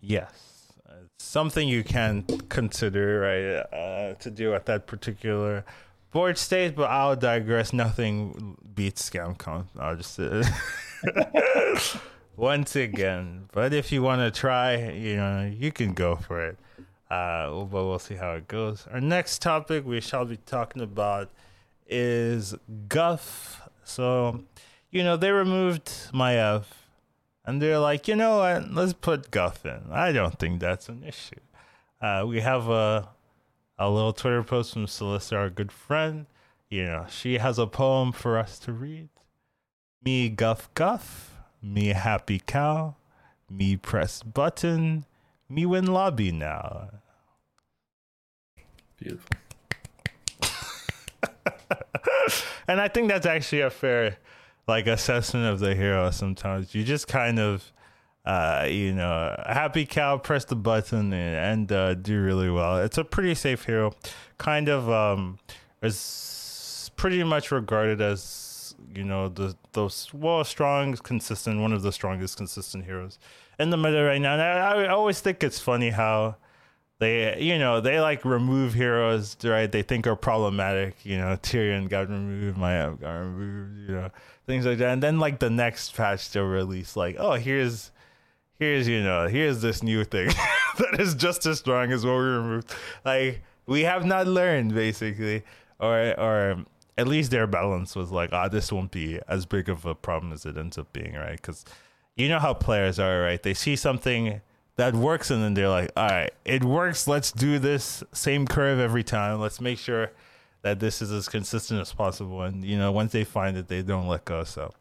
Yes, it's something you can consider, right, uh, to do at that particular board state. But I'll digress. Nothing beats scam comp. I'll just uh, once again. But if you want to try, you know, you can go for it. Uh, but we'll see how it goes. Our next topic we shall be talking about is Guff. So, you know, they removed Maiev and they're like, you know what? Let's put Guff in. I don't think that's an issue. Uh, we have a a little Twitter post from Celissa, our good friend. You know, she has a poem for us to read. Me guff guff, me happy cow, me press button, me win lobby now. beautiful and I think that's actually a fair like assessment of the hero sometimes. You just kind of uh, you know, happy cow, press the button and, and uh, do really well. It's a pretty safe hero. Kind of um is pretty much regarded as you know the those well strong, consistent, one of the strongest consistent heroes in the meta right now. And I, I always think it's funny how they you know they like remove heroes right? They think are problematic you know tyrion got removed Maiev got removed you know things like that. And then like the next patch they'll release like oh here's here's you know here's this new thing that is just as strong as what we removed. Like we have not learned basically. Or or at least their balance was like ah this won't be as big of a problem as it ends up being right? Because you know how players are right? They see something that works and then they're like all right it works. Let's do this same curve every time. Let's make sure that this is as consistent as possible. And you know once they find it they don't let go. So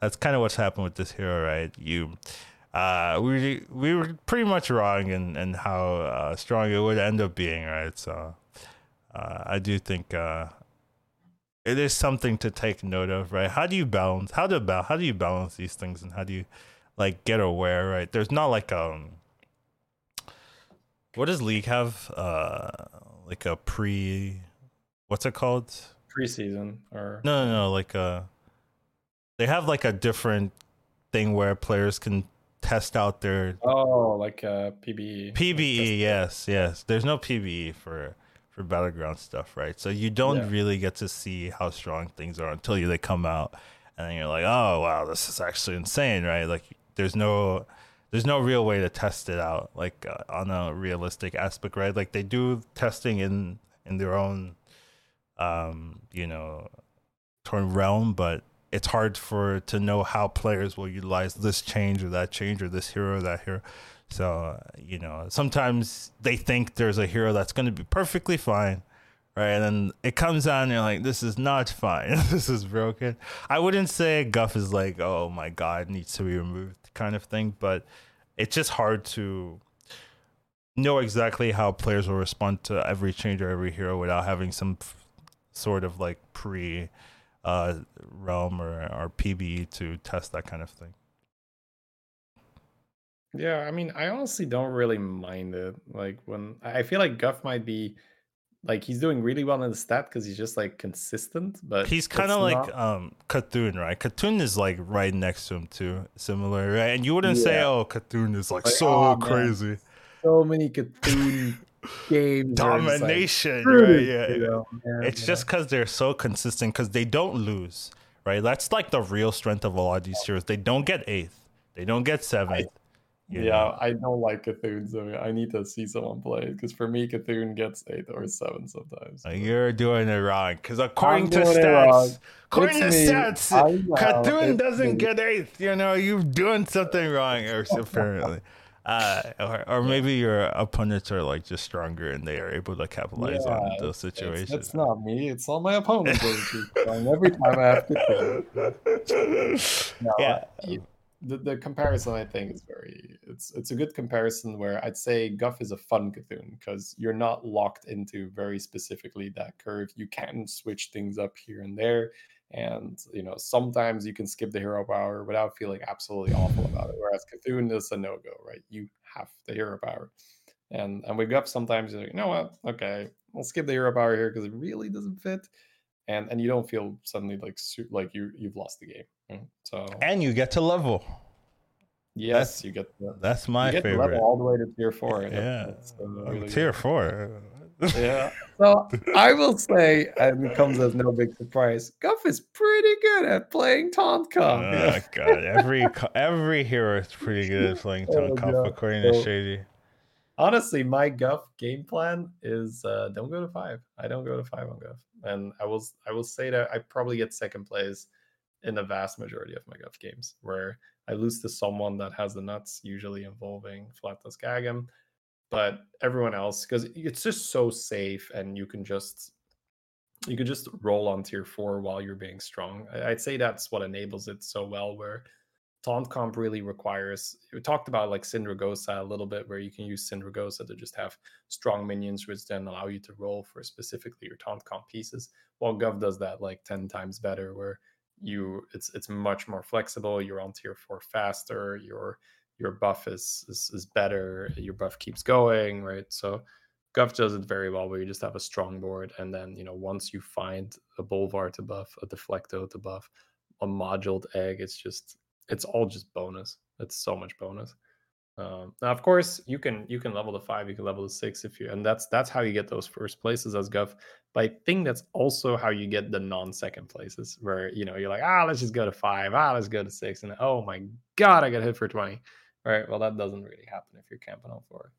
that's kind of what's happened with this hero right? You uh we we were pretty much wrong in in how uh, strong it would end up being right? So uh, i do think uh it is something to take note of right? How do you balance how do how do you balance these things and how do you like get aware right? There's not like um what does league have? Uh like a pre what's it called? Preseason or no no no like uh they have like a different thing where players can test out their oh like uh pbe PBE, yes, yes. There's no PBE for for battleground stuff, right? So you don't Yeah. really get to see how strong things are until you they come out, and then you're like, oh wow, this is actually insane, right? Like there's no there's no real way to test it out, like uh, on a realistic aspect, right? Like they do testing in in their own, um, you know, torn realm, but it's hard for to know how players will utilize this change or that change or this hero or that hero. So, you know, sometimes they think there's a hero that's going to be perfectly fine, right? And then it comes out and you're like, this is not fine. this is broken. I wouldn't say Guff is like, oh my God, needs to be removed kind of thing, but it's just hard to know exactly how players will respond to every change or every hero without having some f- sort of like pre uh, realm or, or PBE to test that kind of thing. Yeah, I mean, I honestly don't really mind it. Like when I feel like Guff might be like he's doing really well in the stat because he's just like consistent, but he's kind of like um Cthulhu, right? Cthulhu is like right next to him too, similar, right? And you wouldn't yeah. say, "Oh, Cthulhu is like, like so oh, crazy." So many Cthulhu games, domination, like, right? Yeah, you know, man, it's yeah. just because they're so consistent because they don't lose, right? That's like the real strength of a lot of these heroes. They don't get eighth, they don't get seventh. You yeah, know? I don't like Cthulhu, so I need to see someone play it because for me, Cthulhu gets eight or seven sometimes. You're doing it wrong because according to stats, according it's to me. stats, Cthulhu doesn't me. get eighth. You know, you're doing something wrong, apparently. Uh, or, or maybe your opponents are like just stronger and they are able to capitalize yeah, on those situations. It's, it's, not me; it's all my opponents. every time I have to. No, yeah. I, the, the comparison I think is very it's it's a good comparison where I'd say Guff is a fun Cthulhu because you're not locked into very specifically that curve. You can switch things up here and there. And you know, sometimes you can skip the hero power without feeling absolutely awful about it. Whereas Cthulhu is a no-go, right? You have the hero power. And and with Guff, sometimes you're like, you know what? Okay, I'll skip the hero power here because it really doesn't fit. And and you don't feel suddenly like like you you've lost the game. Mm, so and you get to level. Yes, that's, you get the, that's my favorite. level all the way to tier four. Yeah, that's, uh, really tier good. four. yeah. So I will say, and it comes as no big surprise, Guff is pretty good at playing taunt comp. Oh god, every every hero is pretty good at playing taunt oh, comp according so, to Shady. Honestly, my Guff game plan is uh, don't go to five. I don't go to five on Guff, and I will I will say that I probably get second place in the vast majority of my Guff games, where I lose to someone that has the nuts, usually involving Flatus Gagam. But everyone else, because it's just so safe and you can just you can just roll on tier four while you're being strong. I'd say that's what enables it so well, where taunt comp really requires we talked about like Sindragosa a little bit where you can use Sindragosa to just have strong minions which then allow you to roll for specifically your taunt comp pieces. While Guff does that like 10 times better where you it's it's much more flexible you're on tier four faster your your buff is, is is better your buff keeps going right so Guff does it very well where you just have a strong board and then you know once you find a Bolvar to buff a deflecto to buff a moduled egg it's just it's all just bonus it's so much bonus um, now, of course, you can you can level the five, you can level the six if you, and that's that's how you get those first places as Guff. But I think that's also how you get the non-second places, where you know you're like, ah, let's just go to five, ah, let's go to six, and oh my god, I got hit for twenty. Right? Well, that doesn't really happen if you're camping on four.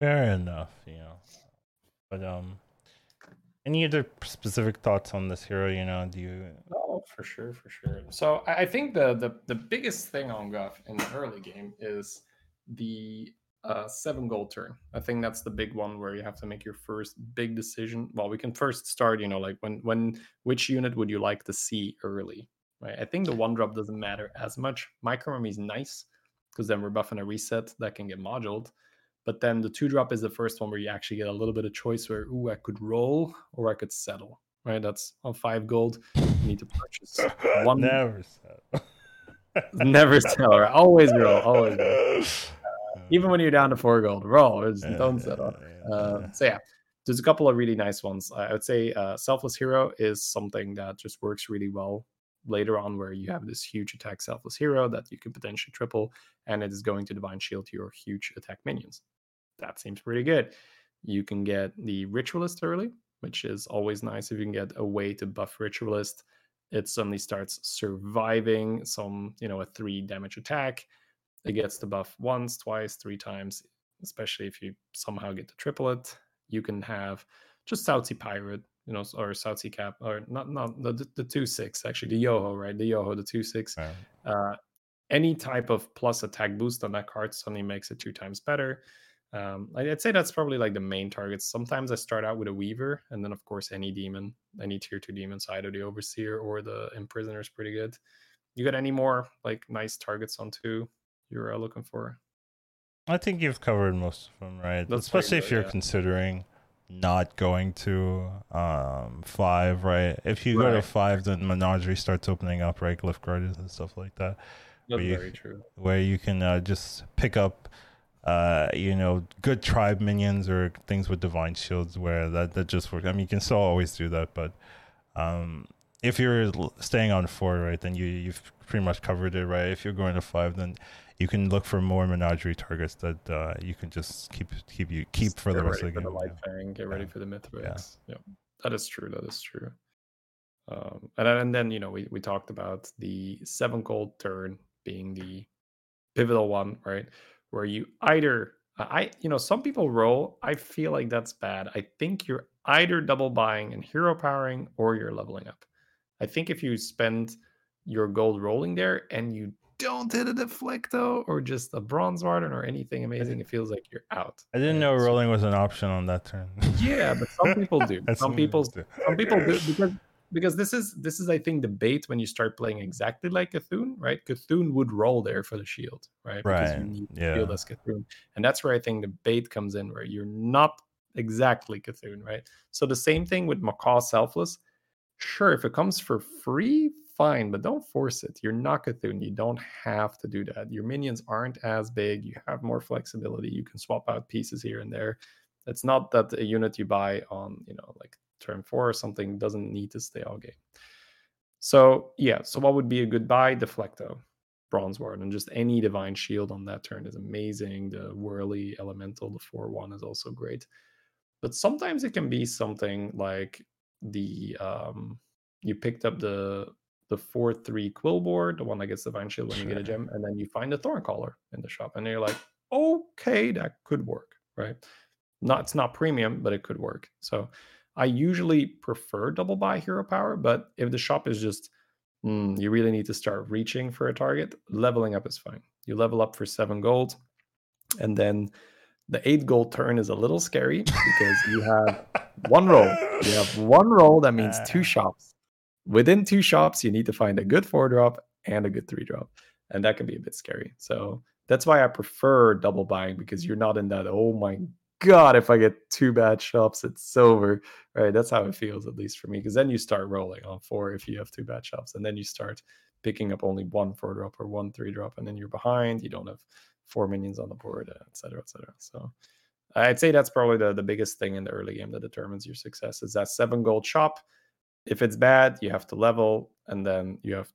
Fair enough, you know. But um, any other specific thoughts on this hero? You know, do you? Oh, for sure, for sure. So I think the the the biggest thing on Guff in the early game is the uh, seven gold turn. I think that's the big one where you have to make your first big decision. Well, we can first start. You know, like when when which unit would you like to see early? Right. I think the one drop doesn't matter as much. Micro is nice because then we're buffing a reset that can get moduled. But then the two drop is the first one where you actually get a little bit of choice where, ooh, I could roll or I could settle. Right? That's on five gold. You need to purchase one. Never settle. Never settle. Right? Always roll. Always roll. Uh, even when you're down to four gold, roll. Just don't settle. Uh, so yeah, there's a couple of really nice ones. I would say uh, Selfless Hero is something that just works really well later on where you have this huge attack selfless hero that you can potentially triple and it is going to divine shield your huge attack minions that seems pretty good you can get the ritualist early which is always nice if you can get a way to buff ritualist it suddenly starts surviving some you know a three damage attack it gets the buff once twice three times especially if you somehow get to triple it you can have just Southsea Pirate you know, or Southsea Cap, or not, not the the two six actually, the Yoho, right? The Yoho, the two six. Uh, any type of plus attack boost on that card suddenly makes it two times better. Um, I'd say that's probably like the main targets. Sometimes I start out with a Weaver, and then of course any demon, any tier two demon either the Overseer or the Imprisoner is pretty good. You got any more like nice targets on two you're looking for? I think you've covered most of them, right? That's Especially good, if you're yeah. considering not going to um five, right? If you go to five, then Menagerie starts opening up, right? Glyph Gardens and stuff like that, That's you- very true. where you can uh, just pick up, uh, you know, good tribe minions or things with divine shields, where that that just works. I mean, you can still always do that, but um, if you're staying on four, right, then you you've pretty much covered it, right? If you're going to five, then you can look for more menagerie targets that uh, you can just keep keep you keep Just for the rest of the for game. the light fang, get ready Yeah. for the Mythrax. Yeah. that is true. That is true. Um, and then, and then you know we we talked about the seven gold turn being the pivotal one, right? Where you either uh, I you know some people roll. I feel like that's bad. I think you're either double buying and hero powering or you're leveling up. I think if you spend your gold rolling there and you don't hit a deflecto or just a bronze warden or anything amazing, it feels like you're out. I didn't know rolling was an option on that turn. yeah, but some people do. Some people do. some people do because because this is this is I think the bait when you start playing exactly like Cthulhu, right? Cthulhu would roll there for the shield, right? Because you need yeah. shield as Cthulhu. And that's where I think the bait comes in, where you're not exactly Cthulhu, right? So the same thing with Macaw Selfless. Sure, if it comes for free, fine, but don't force it. You're not Cthulhu. You don't have to do that. Your minions aren't as big. You have more flexibility. You can swap out pieces here and there. It's not that a unit you buy on, you know, like turn four or something doesn't need to stay all game. So yeah, so what would be a good buy? Deflecto, Bronze Ward, and just any divine shield on that turn is amazing. The whirly elemental, the four one is also great. But sometimes it can be something like the um you picked up the the four three quill board, the one that gets divine shield when you get a gem, and then you find a Thorncaller in the shop, and you're like, okay, that could work, right? Not it's not premium, but it could work. So I usually prefer double buy hero power, but if the shop is just mm, you really need to start reaching for a target, leveling up is fine. You level up for seven gold, and then the eight gold turn is a little scary because you have one roll. You have one roll that means two shops. Within two shops, you need to find a good four drop and a good three drop, and that can be a bit scary. So that's why I prefer double buying because you're not in that. Oh my god! If I get two bad shops, it's over. Right? That's how it feels, at least for me. Because then you start rolling on four if you have two bad shops, and then you start picking up only one four drop or one three drop, and then you're behind. You don't have four minions on the board, uh, et cetera, et cetera. So I'd say that's probably the, the biggest thing in the early game that determines your success is that seven gold shop. If it's bad, you have to level, and then you have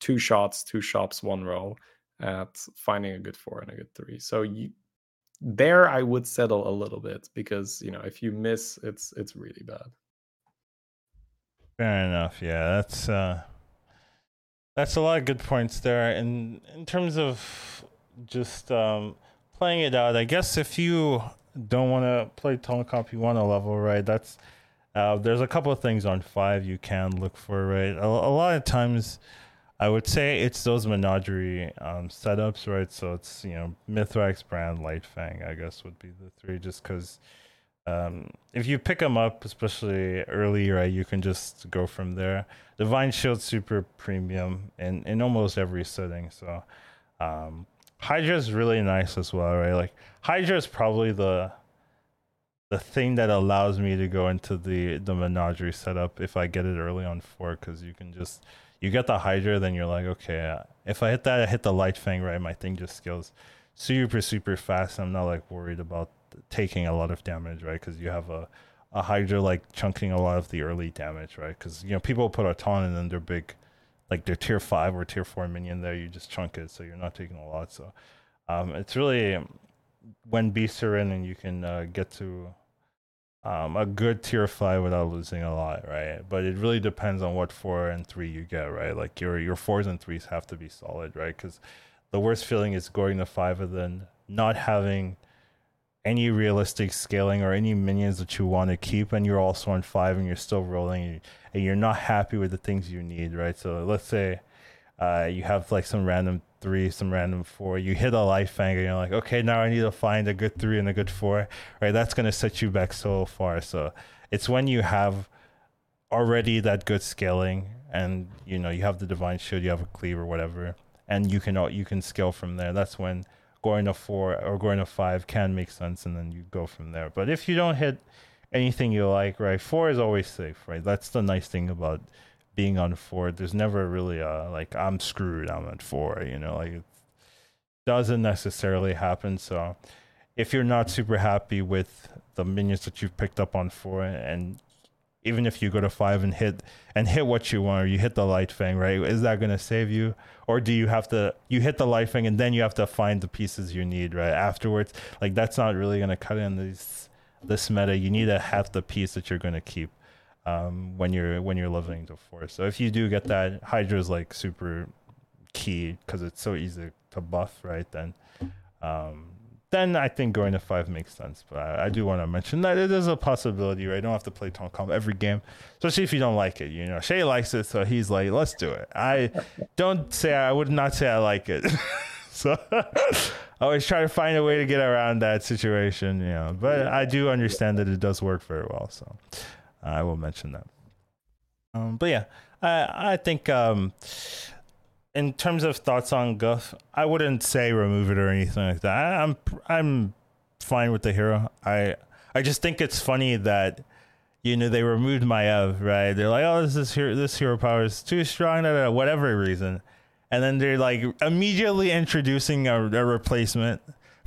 two shots, two shops, one roll at finding a good four and a good three. So you there I would settle a little bit because you know if you miss, it's it's really bad. Fair enough. Yeah, that's uh, that's a lot of good points there. And in terms of just um, playing it out, I guess if you don't want to play taunt comp, you want to level, right? That's uh, there's a couple of things on five you can look for, right? A, a lot of times, I would say it's those menagerie um, setups, right? So it's you know Mythrax, Brann, Light Fang, I guess would be the three, just because um, if you pick them up, especially early, right, you can just go from there. Divine Shield super premium in in almost every setting. So um, Hydra is really nice as well, right? Like Hydra is probably the the thing that allows me to go into the the menagerie setup if I get it early on four, because you can just you get the Hydra, then you're like, okay, uh, if I hit that, I hit the Light Fang, right? My thing just scales super super fast. I'm not like worried about taking a lot of damage, right? Because you have a a Hydra like chunking a lot of the early damage, right? Because you know people put a ton and then they're big, like they're tier five or tier four minion there. You just chunk it, so you're not taking a lot. So um, it's really when beasts are in and you can uh, get to um, a good tier five without losing a lot, right? But it really depends on what four and three you get, right? Like your your fours and threes have to be solid, right? Because the worst feeling is going to five and then not having any realistic scaling or any minions that you want to keep, and you're also on five and you're still rolling, and you're not happy with the things you need, right? So let's say uh, you have like some random three, some random four. You hit a Light Fang, and you're like, okay, now I need to find a good three and a good four, right? That's gonna set you back so far. So it's when you have already that good scaling, and you know you have the divine shield, you have a cleave or whatever, and you can you can scale from there. That's when going to four or going to five can make sense, and then you go from there. But if you don't hit anything you like, right? Four is always safe, right? That's the nice thing about being on four. There's never really a like I'm screwed. I'm at four. You know, like it doesn't necessarily happen. So if you're not super happy with the minions that you've picked up on four, and even if you go to five and hit and hit what you want, or you hit the light fang, right? Is that going to save you, or do you have to you hit the light fang and then you have to find the pieces you need right afterwards? Like that's not really going to cut in this this meta. You need to have the piece that you're going to keep um, when you're when you're leveling to four. So if you do get that, Hydra is like super key because it's so easy to buff, right? Then um, then I think going to five makes sense. But I, I do want to mention that it is a possibility, right? You don't have to play Toncom every game, especially if you don't like it. You know, Shay likes it, so he's like, let's do it. I don't say I would not say I like it. so I always try to find a way to get around that situation, you know. But I do understand that it does work very well, so I will mention that. Um, but yeah, I I think um, in terms of thoughts on Guff, I wouldn't say remove it or anything like that. I, I'm I'm fine with the hero. I I just think it's funny that you know they removed Maiev, right? They're like, oh, this is hero, this hero power is too strong, for whatever reason, and then they're like immediately introducing a, a replacement.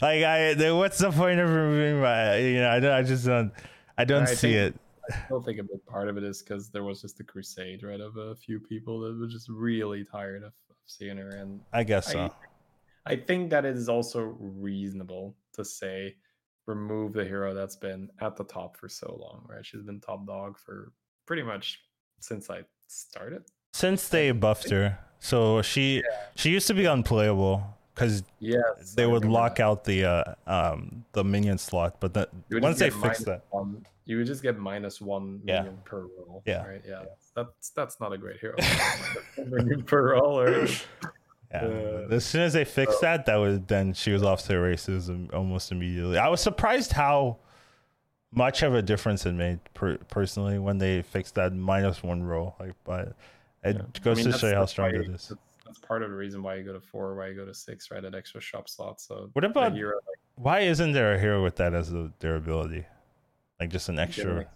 like I, what's the point of removing my? You know, I, I just don't, I don't I see it. I still think a big part of it is because there was just the crusade, right, of a few people that were just really tired of, of seeing her. And I guess so. I, I think that it is also reasonable to say remove the hero that's been at the top for so long, right? She's been top dog for pretty much since I started. Since they buffed her, so she yeah. she used to be unplayable because yes, they would lock out the uh, um the minion slot, but that once they fix that, one, you would just get minus one yeah. minion per roll. Yeah, right? yeah, that's that's not a great hero. minion per roll, or yeah. Uh, as soon as they fixed so, that, that was then she was off to the races almost immediately. I was surprised how much of a difference it made per- personally when they fixed that minus one roll. Like, but it yeah. goes I mean, to show you how strong it is that's part of the reason why you go to four, why you go to six, right? At extra shop slot. So what about hero, like, why isn't there a hero with that as a durability? Like just an extra.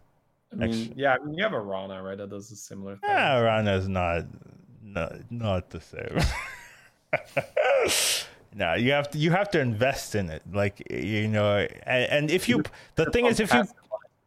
I mean, extra... yeah, I mean, you have a Rana, right? That does a similar thing. Yeah, Rana is not, not, not the same. no, you have to you have to invest in it, like you know, and, and if you the thing is if you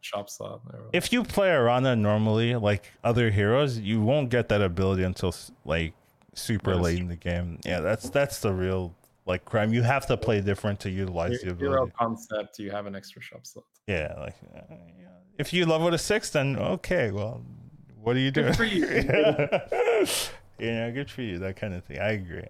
shop slot. If you play Aranna normally, like other heroes, you won't get that ability until like super late in the game. Yeah, that's that's the real like crime. You have to play different to utilize the ability. Hero concept, you have an extra shop slot. Yeah, like uh, yeah. if you level to six, then okay. Well, what are you doing? Good for you. yeah, good for you. That kind of thing. I agree.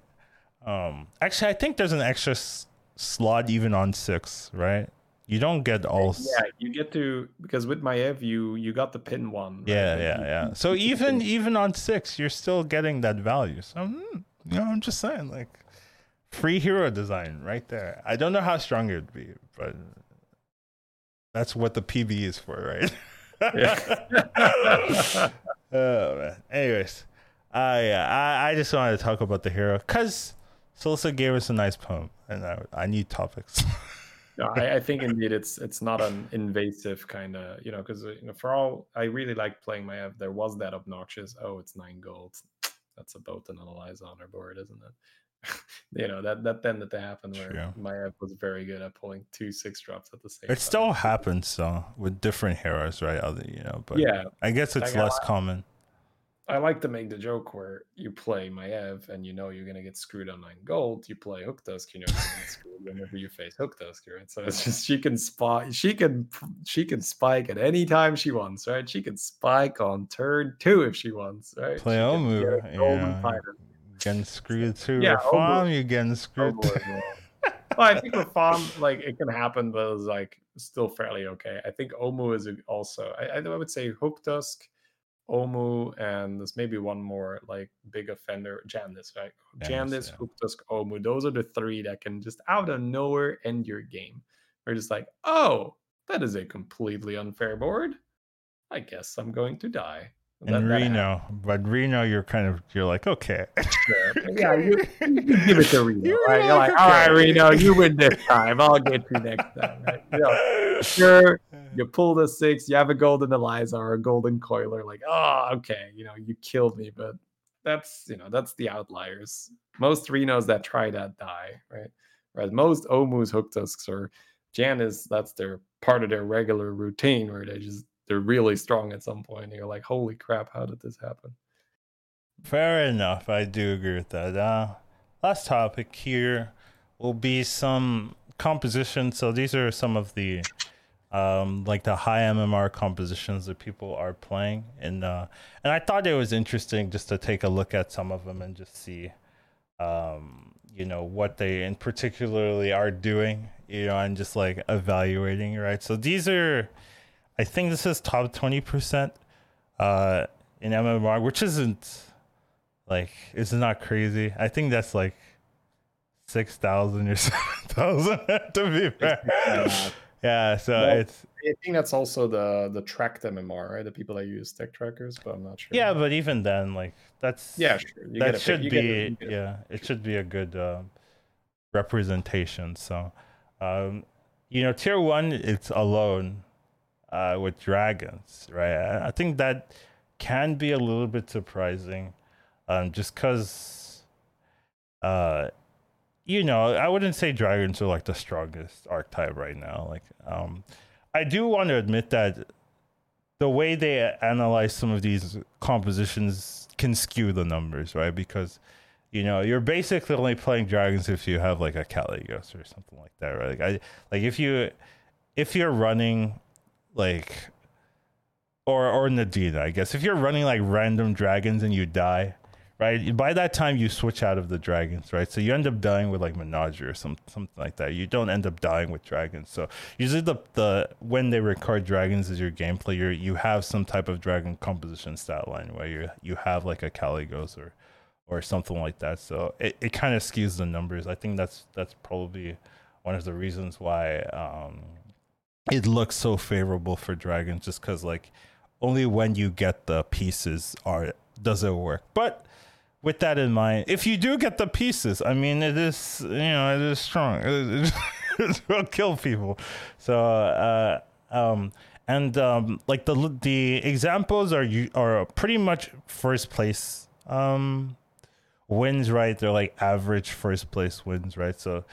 Um, actually, I think there's an extra s- slot even on six, right? You don't get all. Yeah, you get to because with Maiev, you you got the pin one. Right? Yeah, yeah, yeah. So even even on six, you're still getting that value. So hmm, you know, I'm just saying, like, free hero design right there. I don't know how strong it would be, but that's what the PB is for, right? oh man. Anyways, I, I I just wanted to talk about the hero because Solsa gave us a nice poem, and I I need topics. no, I, I, think indeed it's it's not an invasive kind of you know because uh, you know for all I really like playing my. There was that obnoxious oh it's nine gold. That's about an analyze honor board, isn't it? you know that that tended to happen where True. Maiev was very good at pulling two six drops at the same. It time. still happens so with different heroes, right? Other you know, but yeah, I guess it's less common. I like to make the joke where you play Maiev and you know you're gonna get screwed on nine gold. You play Hooktusk, you know you're gonna get screwed whenever you face Hooktusk, right? So it's just she can spot, she can she can spike at any time she wants, right? She can spike on turn two if she wants, right? Play Omu, yeah. Getting screwed too. Yeah, Farm, you getting oh, screwed. well, I think with Farm, like it can happen, but it's like still fairly okay. I think Omu is also. I, I would say Hooktusk Omu, and there's maybe one more like big offender, Jandice, right? Jandice, yeah. Omu. Those are the three that can just out of nowhere end your game. We're just like, oh, that is a completely unfair board. I guess I'm going to die. And that, Reno, that but Reno, you're kind of you're like okay, sure. yeah, you, you, give it to Reno, you're right? Like, you're like, okay. all right, Reno, you win this time. I'll get you next time, right? You know, sure, you pull the six, you have a golden Eliza or a golden coiler, like, oh, okay, you know, you killed me, but that's you know, that's the outliers. Most Renos that try that die, right? Whereas most Omus Hooktusks or Jandice, that's their part of their regular routine where they just they're really strong at some point. And you're like, holy crap, how did this happen? Fair enough. I do agree with that. Uh, last topic here will be some composition. So these are some of the um, like the high MMR compositions that people are playing, and uh, and I thought it was interesting just to take a look at some of them and just see, um, you know, what they in particularly are doing, you know, and just like evaluating, right? So these are, I think this is top twenty percent, uh, in MMR, which isn't like it's not crazy. I think that's like six thousand or seven thousand to be fair. Yeah, so well, it's. I think that's also the the tracked MMR, right? The people that use tech trackers, but I'm not sure. Yeah, but even then, like that's yeah, sure. You that should be yeah, it should be a good uh, representation. So, um, you know, tier one, it's alone uh, with dragons, right? I think that can be a little bit surprising, um, just because. Uh, you know, I wouldn't say dragons are like the strongest archetype right now. Like, um, I do want to admit that the way they analyze some of these compositions can skew the numbers, right? Because, you know, you're basically only playing dragons if you have like a Kalecgos or something like that, right? Like, I like if you if you're running like or or Nadina, I guess if you're running like random dragons and you die right? By that time, you switch out of the dragons, right? So you end up dying with like Menagerie or some something like that. You don't end up dying with dragons. So usually the the when they record dragons as your gameplay, you you have some type of dragon composition stat line where you you have like a Kalecgos or or something like that. So it, it kind of skews the numbers. I think that's that's probably one of the reasons why um, it looks so favorable for dragons, just because like only when you get the pieces are does it work. But with that in mind, if you do get the pieces, I mean, it is you know it is strong. It, it will kill people. So uh, um, and um, like the the examples are you are pretty much first place um, wins, right? They're like average first place wins, right? So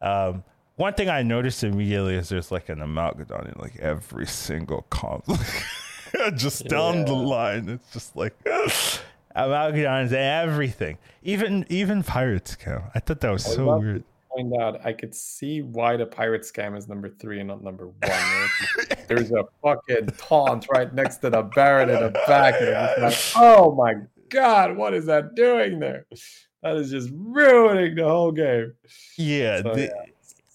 um, one thing I noticed immediately is there's like an amalgadon in like every single comp. just down yeah. the line. It's just like Amalgadons and everything. Even even pirate scam. I thought that was I so weird. Find out. I could see why the pirate scam is number three and not number one. There's a fucking taunt right next to the Baron in the back, and like, oh my god, what is that doing there? That is just ruining the whole game. Yeah, so, the, yeah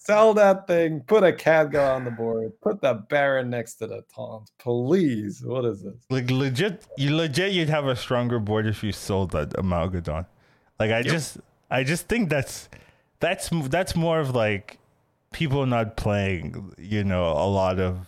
sell that thing, put a Khadgar on the board, put the Baron next to the taunt. Please. What is this? Like legit you legit you'd have a stronger board if you sold that Amalgadon. Like I yep. just I just think that's that's that's more of like people not playing, you know, a lot of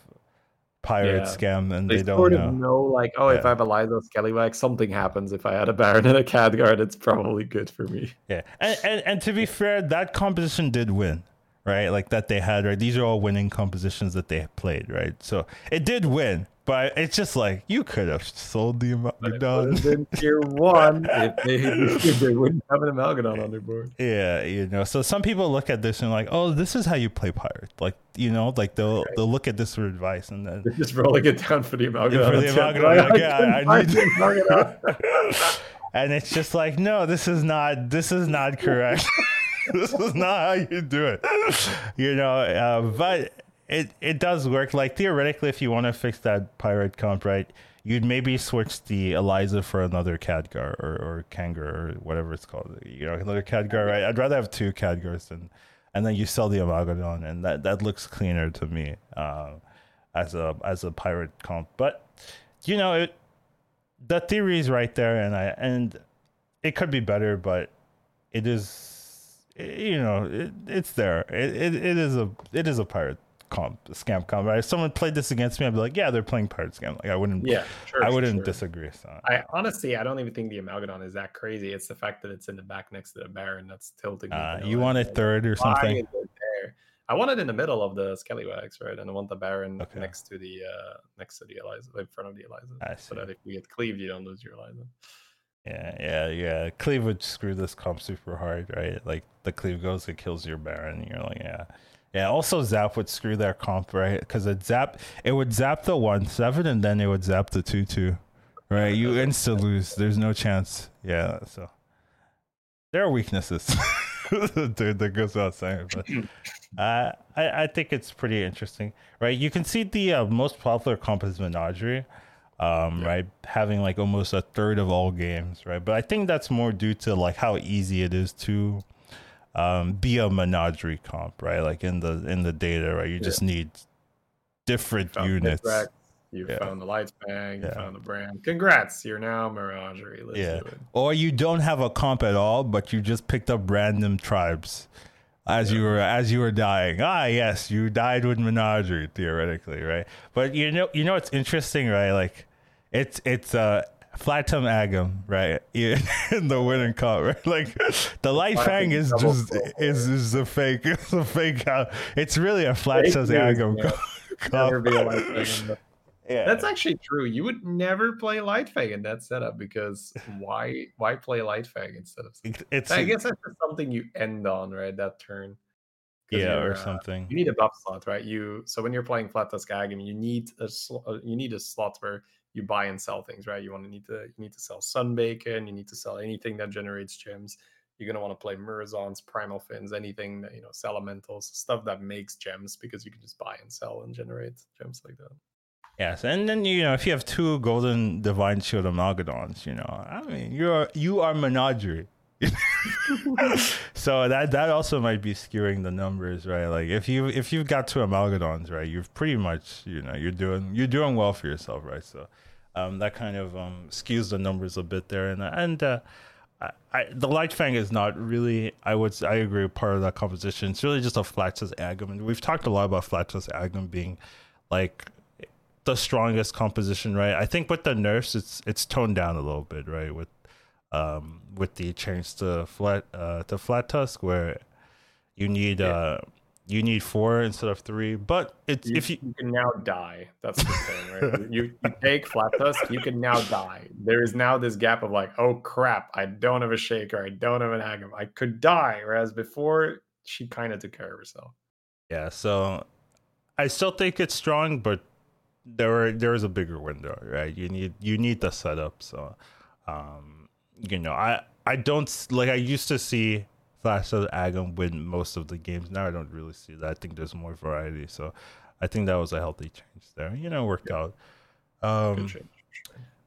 pirate yeah. scam and they, they don't sort know. Of know like, oh, yeah. if I have a Eliza Scallywag, something happens. If I had a Baron and a Khadgar, it's probably good for me. Yeah. And, and and to be fair, that composition did win right? Like that they had, right? These are all winning compositions that they played, right? So it did win, but it's just like you could have sold the Amalgadon. in tier one if they, if they wouldn't have an Amalgadon on their board. Yeah, you know. So some people look at this and like, oh, this is how you play pirate. Like, you know, like they'll right. they'll look at this for advice and then They're just rolling it down for the Amalgadon. For the Amalgadon, like, yeah, I, I need the and it's just like, no, this is not this is not correct. This is not how you do it. You know, uh, but it it does work. Like theoretically, if you want to fix that pirate comp, right, you'd maybe switch the Eliza for another Khadgar or or Kangor or whatever it's called. You know, another Khadgar, right? I'd rather have two Khadgars than, and then you sell the Amalgadon, and that that looks cleaner to me uh, as a as a pirate comp. But you know, it the theory is right there, and I and it could be better, but it is you know, it, it's there. It, it, it is a it is a pirate comp, scam comp. Right? If someone played this against me, I'd be like, yeah, they're playing pirate scam. Like I wouldn't, yeah, sure, I wouldn't sure. disagree. So I honestly, I don't even think the Amalgadon is that crazy. It's the fact that it's in the back next to the Baron that's tilting. Uh, you want a third or something? I want it in the middle of the Scallywags, right? And I want the Baron Okay. next to the uh next to the Eliza, in front of the Eliza. So that if you get cleaved, you don't lose your Eliza. Yeah, yeah, yeah. Cleave would screw this comp super hard, right? Like the cleave goes, it kills your Baron. And you're like, yeah, yeah. Also, zap would screw their comp, right? Because it zap, it would zap the one seven, and then it would zap the two two, right? You insta lose. There's no chance. Yeah, so there are weaknesses. Dude, that goes without saying, but uh, I I think it's pretty interesting, right? You can see the uh, most popular comp is Menagerie um, right? Having like almost a third of all games, right? But I think that's more due to like how easy it is to um, be a menagerie comp, right? Like in the in the data, right? You just need different Found units. You Yeah. found the lights bag. You found the Brann. Congrats, you're now menagerie. Let's Yeah. do it. Or you don't have a comp at all, but you just picked up random tribes as you were as you were dying. Ah, yes, you died with menagerie theoretically, right? But you know, you know it's interesting, right? Like, it's it's uh Flatum Agam, right? Yeah, in the winning comp, right? Like the light Flatum fang is just kill. is is a fake, it's a fake. Uh, it's really a flat Fake says Agam yeah. comp. Never be a light fang Yeah, That's actually true. You would never play light fang in that setup because why why play light fang instead of It- it's I guess that's just something you end on, right? That turn. yeah, you're, or uh, something. You need a buff slot, right? You so when you're playing Flat Tusk Aggem, you need a sl- uh, you need a slot where you buy and sell things, right? You want to need to you need to sell Sun Bacon, you need to sell anything that generates gems. You're gonna want to play Murazons, Primal Fins, anything that you know, Elementals, stuff that makes gems because you can just buy and sell and generate gems like that. Yes, and then you know if you have two golden divine shield amalgadons, you know, I mean you're you are menagerie. so that that also might be skewing the numbers, right? Like if you if you've got two amalgadons, right, you've pretty much you know you're doing you're doing well for yourself, right? So um, that kind of um, skews the numbers a bit there, and and uh, I, I, the light fang is not really. I would I agree part of that composition. It's really just a flat tusk aggem, and we've talked a lot about flat tusk aggem being like the strongest composition, right? I think with the nerfs, it's it's toned down a little bit, right? With um with the change to flat uh to flat tusk where you need uh you need four instead of three, but it's You, if you you can now die. That's the thing, right? you, you take Flat Tusk, you can now die. There is now this gap of like, oh crap, I don't have a shaker, I don't have an aggem, I could die. Whereas before, she kind of took care of herself. yeah, so I still think it's strong, but there were there is a bigger window, right? You need you need the setup, so um you know I I don't like I used to see Flash of Agam win most of the games. Now I don't really see that. I think there's more variety, so I think that was a healthy change there. You know, worked out. Um,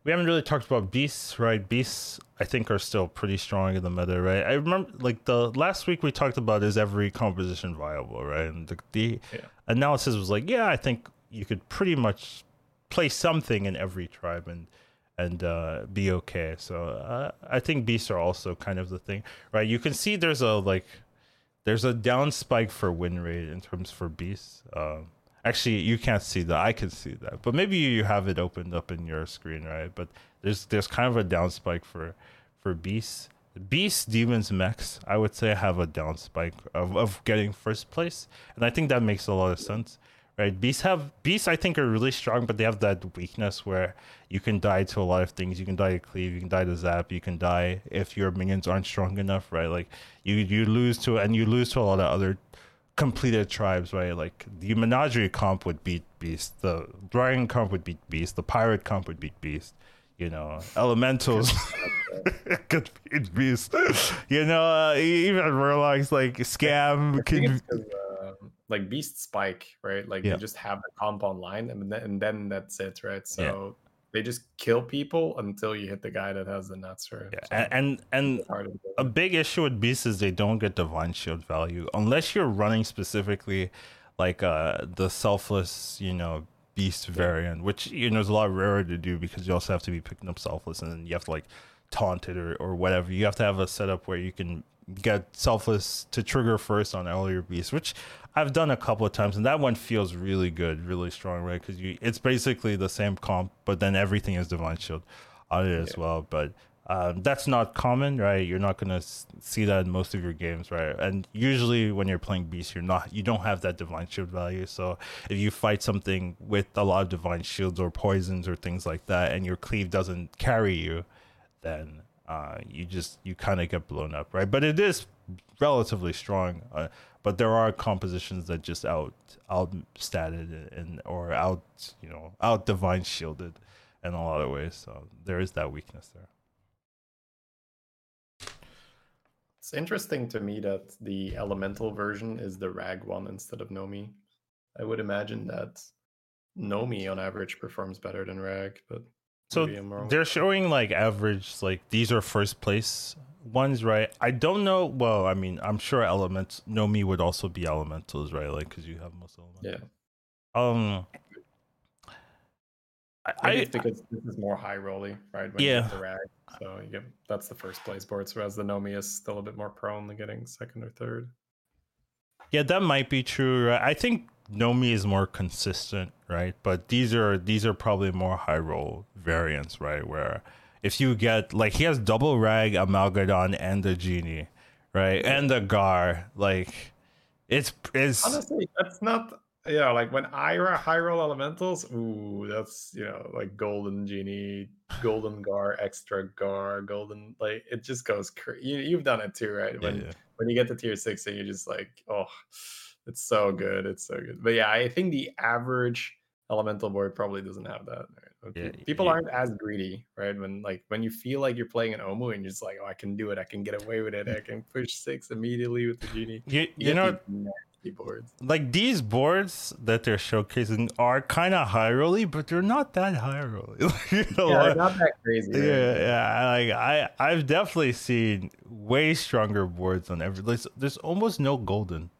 we haven't really talked about beasts, right? Beasts, I think, are still pretty strong in the meta, right? I remember, like the last week we talked about is every composition viable, right? And the, the Yeah. analysis was like, yeah, I think you could pretty much play something in every tribe and and uh, be okay. So uh, I think beasts are also kind of the thing, right? You can see there's a like there's a down spike for win rate in terms for beasts. Um, actually, you can't see that. I can see that, but maybe you have it opened up in your screen, right? But there's there's kind of a down spike for for beasts. Beasts, demons, mechs, I would say have a down spike of, of getting first place, and I think that makes a lot of sense, right? Beasts have beasts, I think, are really strong, but they have that weakness where you can die to a lot of things. You can die to cleave, you can die to zap, you can die if your minions aren't strong enough, right? Like you you lose to and you lose to a lot of other completed tribes, right? Like the menagerie comp would beat beast, the dragon comp would beat beast, the pirate comp would beat beast. You know, elementals could beat beast. You know, uh, even Murlocs like scam I think can. it's 'cause, like Beast Spike, right? Like Yeah. they just have the comp online, and then, and then that's it, right? So they just kill people until you hit the guy that has the nuts, right? Yeah, So and and, and it's hard to do. a big issue with beasts is they don't get divine shield value unless you're running specifically like uh the selfless you know beast variant which you know is a lot rarer to do because you also have to be picking up selfless and you have to like taunt it or, or whatever you have to have a setup where you can get selfless to trigger first on earlier beasts which i've done a couple of times and that one feels really good really strong right because you it's basically the same comp but then everything is divine shield on it as well but Um, that's not common, right? You're not gonna see that in most of your games, right? And usually when you're playing beast, you're not you don't have that divine shield value. So if you fight something with a lot of divine shields or poisons or things like that, and your cleave doesn't carry you, then uh, you just you kind of get blown up, right? But it is relatively strong. Uh, but there are compositions that just out out statted and or out you know out divine shielded in a lot of ways. So there is that weakness there. It's interesting to me that the elemental version is the rag one instead of Nomi. I would imagine that Nomi on average performs better than rag, but so they're showing like average like these are first place ones, right? I don't know. Well, I mean, I'm sure elements. Nomi would also be elementals, right? Like because you have most elements. Yeah. Um. I, I it's because this is more high rolly, right? When yeah. the rag, so you get that's the first place board. So as the Nomi is still a bit more prone to getting second or third. Yeah, that might be true. Right? I think Nomi is more consistent, right? But these are these are probably more high roll variants, right? Where if you get like he has double rag, Amalgadon, and the genie, right, and the Gar, like it's it's honestly that's not yeah like when Ira high roll elementals, ooh, that's you know like golden genie, golden Gar, extra Gar, golden like it just goes crazy. You, you've done it too, right? When yeah, yeah. when you get to tier six and you're just like oh it's so good. It's so good. But yeah, I think the average elemental board probably doesn't have that. Right? Yeah, People yeah. aren't as greedy, right? When like when you feel like you're playing an Omu and you're just like, oh, I can do it. I can get away with it. I can push six immediately with the genie. You, you, you know, boards. Like these boards that they're showcasing are kind of high rolly, but they're not that high rolly. you know, yeah, like, not that crazy. Yeah, yeah. Like I, I've definitely seen way stronger boards on every. There's, there's almost no golden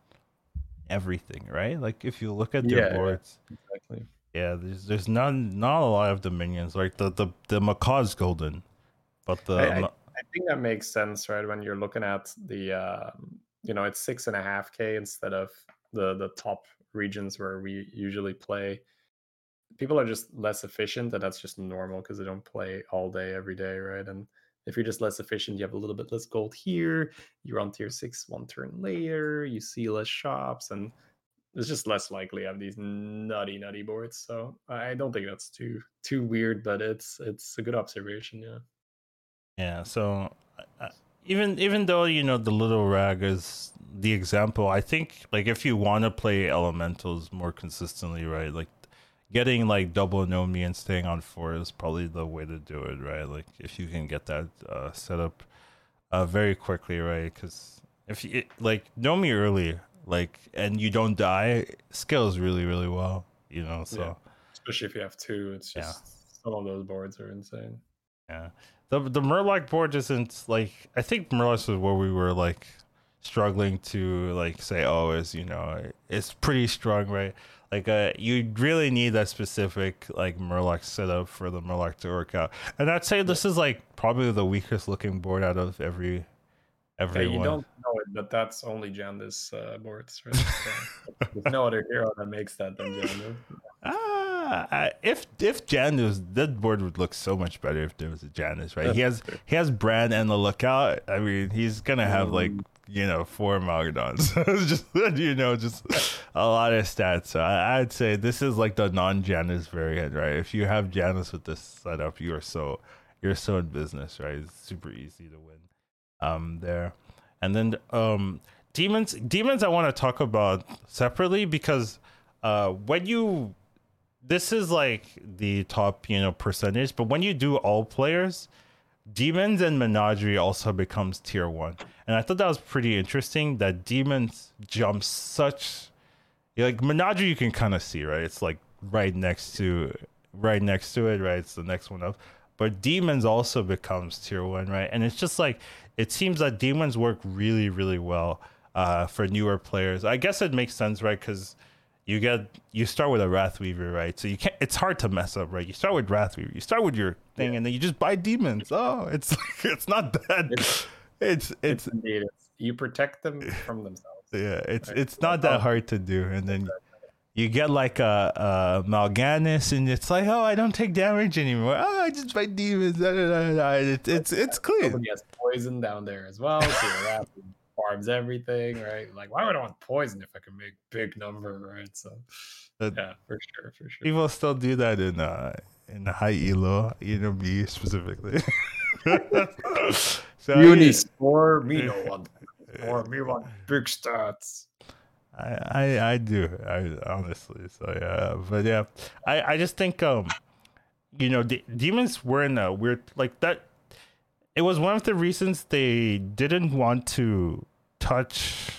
everything, right? Like if you look at their yeah, boards, exactly. Yeah, there's there's not not a lot of dominions. Like the the the Macaw's golden, but the I, I, I, think that makes sense, right? When you're looking at the uh, you know it's six and a half k instead of the the top regions where we usually play. People are just less efficient, and that's just normal because they don't play all day every day, right? And if you're just less efficient, you have a little bit less gold here. You're on tier six one turn later. You see less shops, and it's just less likely to have these nutty, nutty boards. So I don't think that's too too weird, but it's it's a good observation. Yeah. Yeah. So uh, even even though you know the little rag is the example, I think like if you want to play elementals more consistently, right? Like getting like double Nomi and staying on four is probably the way to do it, right? Like if you can get that uh, set up uh, very quickly, right? Because if you like Nomi early, like and you don't die, scales really really well, you know. So yeah. especially if you have two, it's just yeah. some of those boards are insane. Yeah, the the Murloc board isn't like I think Murloc was where we were like struggling to like say oh is you know it's pretty strong right like uh, you really need that specific like Murloc setup for the Murloc to work out. And I'd say this is like probably the weakest looking board out of every every. Yeah, you don't know it, but that's only Jandice uh, boards. Right? There's no other hero that makes that than Jandice. Ah, if if Jandice, that board would look so much better if there was a Jandice, right? He has he has Brann and the Lookout. I mean, he's gonna have like you know, four Magadons. just you know, just a lot of stats. So I, would say this is like the non-Jandice variant, right? If you have Jandice with this setup, you are so you're so in business, right? It's super easy to win um there. And then um demons demons I want to talk about separately because uh when you this is like the top, you know, percentage, but when you do all players, demons and menagerie also becomes tier one. And i thought that was pretty interesting that demons jumps such like menagerie you can kind of see right? It's like right next to right next to it right? It's the next one up. But demons also becomes tier one right? And it's just like it seems that demons work really really well uh, for newer players. I guess it makes sense right? Because you get you start with a Wrathweaver, right? So you can't. It's hard to mess up, right? You start with Wrathweaver, you start with your thing, yeah. and then you just buy demons. Oh, it's it's not that. It's it's it's, it's you protect them from themselves. Yeah, it's right? it's not that hard to do, and then you get like a, a Mal'Ganis, and it's like, oh, I don't take damage anymore. Oh, I just fight demons. Da, da, da, da. It's it's it's clean. Somebody has poison down there as well. So farms everything, right? Like, why would I want poison if I can make big number, right? So, But- yeah, for sure, for sure. People still do that in uh in the high elo, you know me specifically. so You yeah, need score, me no want or me want big stats. I, I I do I honestly so yeah but yeah I I just think um you know de- demons were in a weird like that it was one of the reasons they didn't want to touch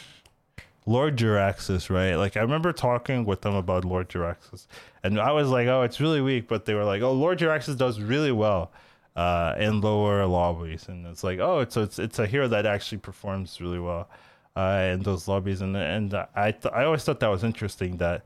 Lord Jaraxxus right? Like I remember talking with them about Lord Jaraxxus and I was like oh it's really weak but they were like oh Lord Jaraxxus does really well uh in lower lobbies and it's like oh it's it's it's a hero that actually performs really well uh, in those lobbies, and and I th- I always thought that was interesting that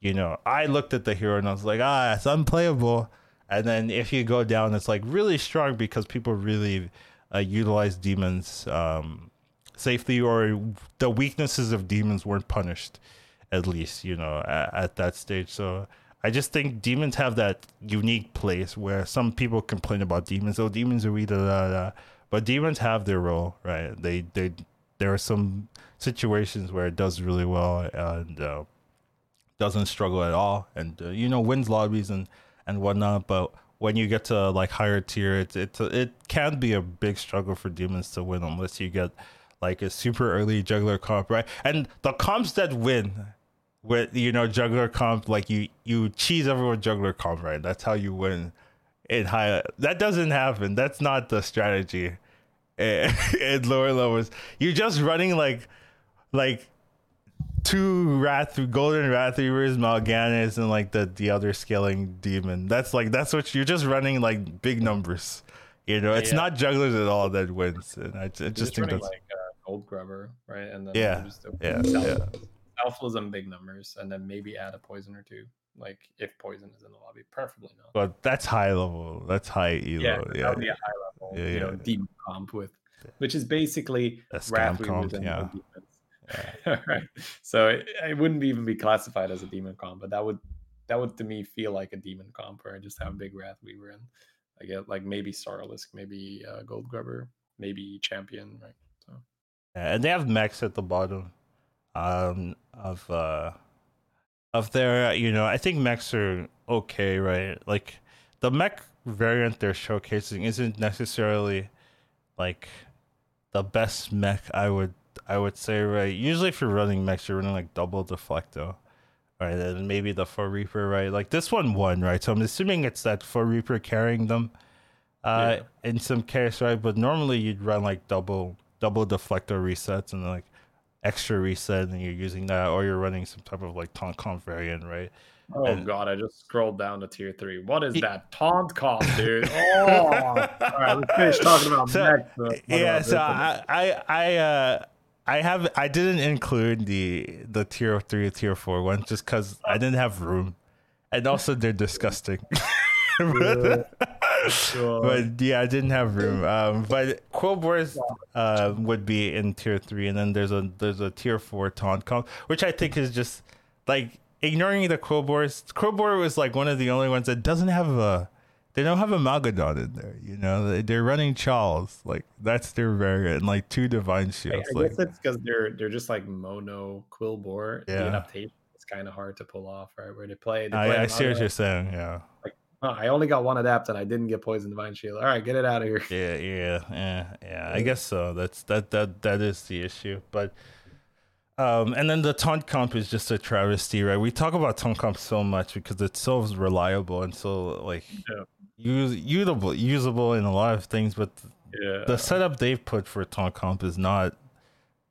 you know I looked at the hero and I was like ah it's unplayable, and then if you go down it's like really strong because people really uh, utilize demons um, safely or the weaknesses of demons weren't punished at least you know at, at that stage so. I just think demons have that unique place where some people complain about demons. Oh, demons are weak, da, da, da. but demons have their role, right? They they there are some situations where it does really well and uh, doesn't struggle at all, and uh, you know wins lobbies and and whatnot. But when you get to like higher tier, it it it can be a big struggle for demons to win unless you get like a super early juggler comp, right? And the comps that win with you know juggler comp, like you you cheese everyone juggler comp, right? That's how you win in high. That doesn't happen. That's not the strategy in lower levels. You're just running like like two wrath golden wrath weavers, Mal'Ganis, and like the the other scaling demon. That's like that's what you're just running like big numbers. You know, it's Yeah. not jugglers at all that wins, and I, I Just, just think that's like uh, gold grubber, right? And then Yeah, just yeah, yeah. and big numbers, and then maybe add a poison or two. Like if poison is in the lobby, preferably not. but that's high level. That's high elo. yeah, Yeah, that would be a high level, Yeah, you know, yeah. demon comp with, which is basically A scam comp, yeah. no right. So it, it wouldn't even be classified as a demon comp, but that would that would to me feel like a demon comp I just how big Wrath Weaver and I get like maybe Starlisk, maybe uh, Gold Grubber, maybe Champion, right? So Yeah, and they have mechs at the bottom um of uh of their you know i think mechs are okay right like the mech variant they're showcasing isn't necessarily like the best mech i would i would say right usually if you're running mechs you're running like double deflecto. Right and maybe the Foe Reaper right? Like this one won right? So i'm assuming it's that Foe Reaper carrying them uh in some case right? But normally you'd run like double double deflector resets and like extra reset and you're using that or you're running some type of like taunt comp variant right? Oh And- god, I just scrolled down to tier three. What is Ye- that? Taunt comp, dude? Oh, all right, let's finish talking about So, yeah so i i i uh I have I didn't include the the tier three tier four ones just because I didn't have room, and also they're disgusting. but, but yeah, I didn't have room. Um, but Quillboars uh, would be in tier three, and then there's a there's a tier four taunt comp, which I think is just like ignoring the Quillboars. Quillboar was like one of the only ones that doesn't have a they don't have a Magadon in there. You know, They- they're running Charlga like that's their variant, and like two divine shields. I like guess it's because they're they're just like mono Quillboar. Yeah. The adaptation is kind of hard to pull off, right? Where they play. They play I, I see what you're saying. Yeah, Oh, I only got one adapt and I didn't get poison divine shield. All right, get it out of here. yeah, yeah, yeah, yeah. I guess so. That's that that that is the issue. But um, and then the taunt comp is just a travesty, right? We talk about taunt comp so much because it's so reliable and so like Yeah. Use, usable, usable in a lot of things. But Yeah, the setup they've put for taunt comp is not.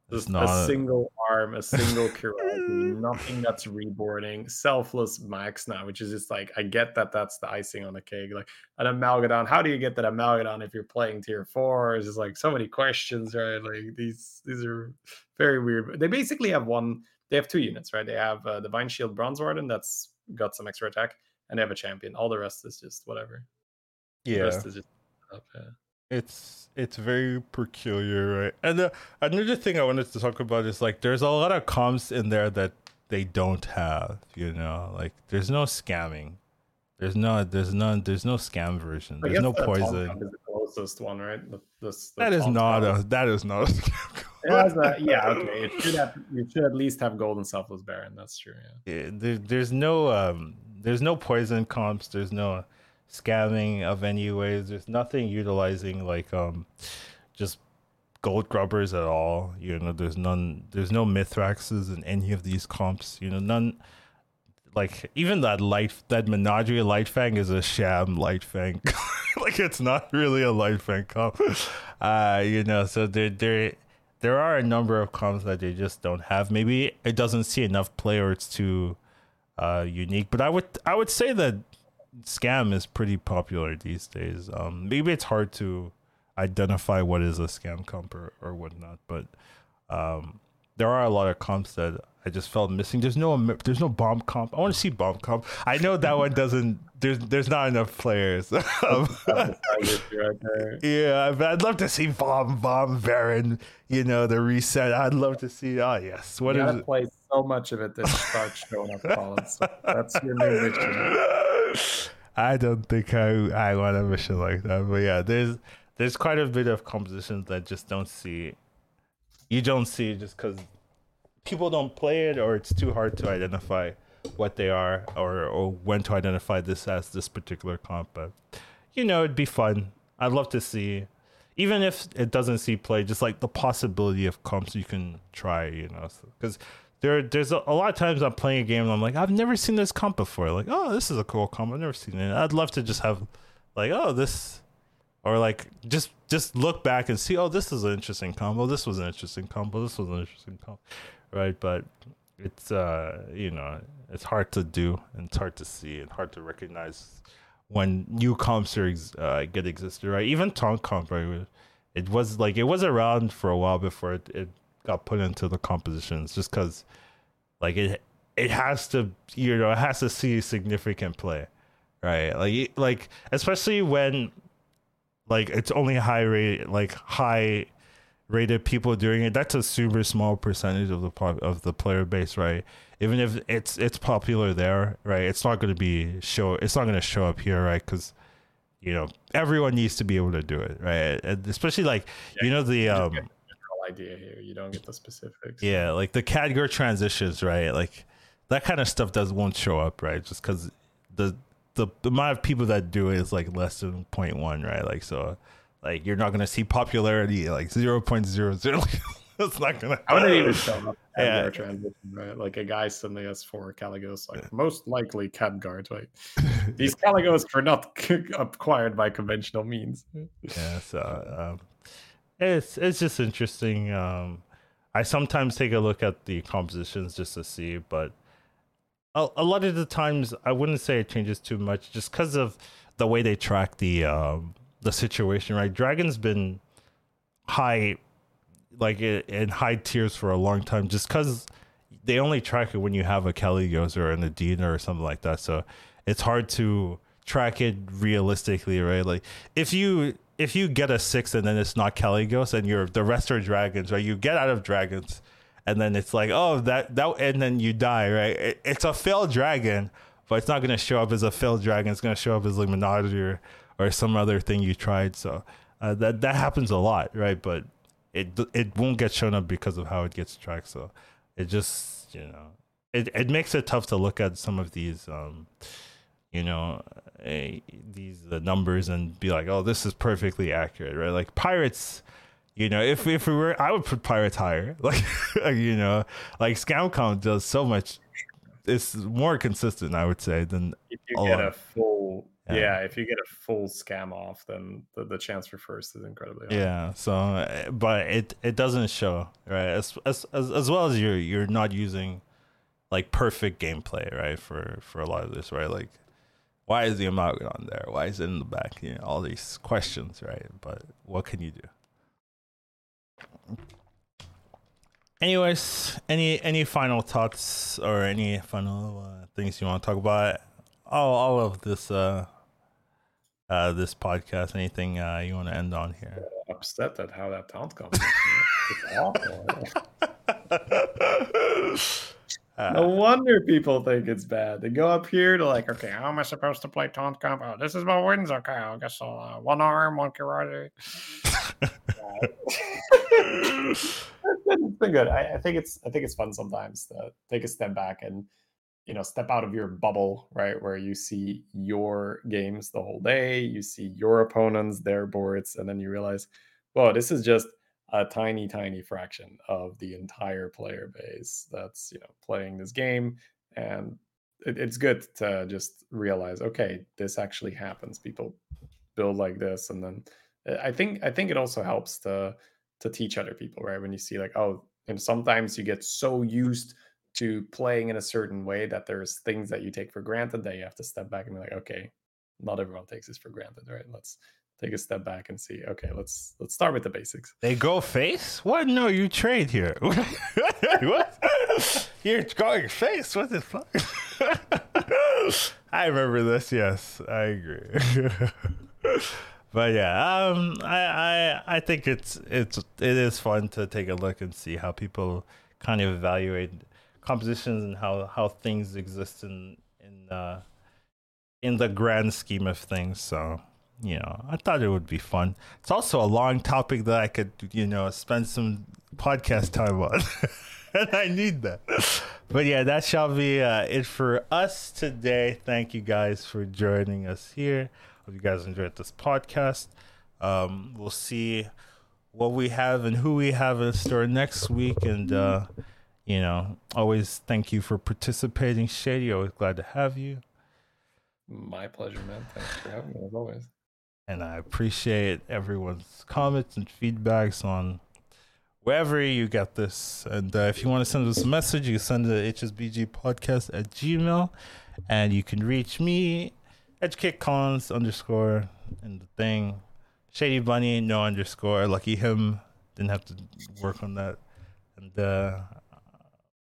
It's not a single arm, a single Qiraji, nothing that's reborning, selfless max now, which is just like I get that that's the icing on the cake. Like an Amalgadon, how do you get that Amalgadon if you're playing tier four? It's just like so many questions, right? Like these these are very weird. They basically have one. They have two units, right? They have uh, Divine Shield Bronze Warden that's got some extra attack, and they have a champion. All the rest is just whatever. The Yeah, rest is just up, yeah. it's it's very peculiar, right? And uh, another thing I wanted to talk about is like there's a lot of comps in there that they don't have. You know, like there's no scamming. There's no, there's none, there's no scam version. I There's no the poison. Is the closest one, right? The, this, the That is not a. That is not a scam. A, yeah, okay. It should have. You should at least have golden selfless baron. That's true. Yeah. Yeah, there, there's no um there's no poison comps there's no scamming of any ways there's nothing utilizing like um just gold grubbers at all you know there's none there's no Mythraxes in any of these comps you know none like even that light that menagerie light fang is a sham light fang. Like it's not really a light fang comp. Uh you know so there there there are a number of comps that they just don't have. Maybe it doesn't see enough players to uh unique but i would i would say that scam is pretty popular these days um maybe it's hard to identify what is a scam comp or, or whatnot but um there are a lot of comps that i just felt missing there's no there's no bomb comp i want to see bomb comp i know that one doesn't there's there's not enough players Um, That's right there. yeah, but I'd love to see Bomb Bomb Baron. You know the reset. I'd love to see. Oh yes, what you is it? So much of it that starts showing up Collins. So that's your new mission. I don't think I I want a mission like that. But yeah, there's there's quite a bit of compositions that just don't see. You don't see just because people don't play it, or it's too hard to identify what they are, or or when to identify this as this particular comp. But you know, it'd be fun. I'd love to see, even if it doesn't see play, just like the possibility of comps you can try. You know, because there there's a, a lot of times I'm playing a game and I'm like, I've never seen this comp before. Like, oh, this is a cool comp. I've never seen it. I'd love to just have, like, oh, this, or like just just look back and see, oh, this is an interesting combo. This was an interesting combo. This was an interesting combo, right? But it's uh, you know, it's hard to do and it's hard to see and hard to recognize when new comps are uh, get existed, right? Even taunt comp, right? It was like it was around for a while before it, it got put into the compositions, just because, like it it has to you know it has to see significant play, right? Like like especially when like it's only high rate like high rated people doing it. That's a super small percentage of the pop, of the player base, right? Even if it's it's popular there, right? It's not going to be show. It's not going to show up here, right? Because you know everyone needs to be able to do it, right? And especially like you know the um idea here. You don't get the specifics. yeah like the Khadgar transitions, right? Like that kind of stuff does won't show up, right? Just because the, the amount of people that do it is like less than 0.1, right? Like so, like you're not going to see popularity like 0.00. It's not gonna. I wouldn't even show up Yeah. yeah. transition, right? Like a guy suddenly has four Kalecgos, like most likely Khadgar, right? These Kalecgos were not acquired by conventional means. yeah so um it's it's just interesting um i sometimes take a look at the compositions just to see but a, a lot of the times i wouldn't say it changes too much just because of the way they track the um the situation right dragon's been high like in high tiers for a long time just because they only track it when you have a Kelly Kalecgos or an Adina or something like that. So it's hard to track it realistically, right? Like if you if you get a six and then it's not Kalecgos and you're the rest are dragons, right? You get out of dragons and then it's like, oh that that and then you die, right? It, it's a failed dragon, but it's not gonna show up as a failed dragon. It's gonna show up as Menage or, or some other thing you tried. So uh, that that happens a lot, right? But it it won't get shown up because of how it gets tracked. So it just you know it it makes it tough to look at some of these um you know eh, these uh, numbers and be like oh this is perfectly accurate right like pirates you know if if we were i would put pirates higher like you know like scam count does so much it's more consistent i would say than If you get lot. a full, Yeah. yeah. if you get a full scam off, then the, the chance for first is incredibly high. Yeah. So, uh, but it it doesn't show right as as as, as well as you're you're not using like perfect gameplay right for for a lot of this right like why is the amalgam on there? Why is it in the back? You know all these questions right? But what can you do? Anyways any any final thoughts or any final uh, things you want to talk about? All all of this uh uh this podcast anything uh you want to end on here? Upset at how that taunt comes. it's awful. no wonder people think it's bad. They go up here to like, okay, how am I supposed to play taunt comp? Oh, this is my wins. Okay, I guess I'll uh, one arm, one Qiraji. it's been good. I, I, think it's I think it's fun sometimes to take a step back and you know step out of your bubble, right, where you see your games the whole day, you see your opponents, their boards, and then you realize, well, this is just a tiny, tiny fraction of the entire player base that's you know playing this game, and it, it's good to just realize, okay, this actually happens. People build like this, and then eh, I think I think it also helps to to teach other people, right? When you see like, oh, and sometimes you get so used to playing in a certain way that there's things that you take for granted that you have to step back and be like, okay, not everyone takes this for granted, right? Let's take a step back and see okay let's let's start with the basics. They go face? What? No you trade here. What? You're going face? What the fuck? I remember this yes. I agree. But yeah um I, I i think it's it's it is fun to take a look and see how people kind of evaluate compositions and how how things exist in in uh in the grand scheme of things so you know, I thought it would be fun. It's also a long topic that I could, you know, spend some podcast time on. and I need that. But yeah, that shall be uh, it for us today. Thank you guys for joining us here. Hope you guys enjoyed this podcast. Um, we'll see what we have and who we have in store next week. And, uh, you know, always thank you for participating. Shady, always glad to have you. My pleasure, man. Thanks for having me as always and I appreciate everyone's comments and feedbacks on wherever you get this. And uh, if you want to send us a message, you can send it to hsbgpodcast at gmail. And you can reach me, educate Collins underscore and the thing. Shady Bunny, no underscore. Lucky him. Didn't have to work on that. And uh,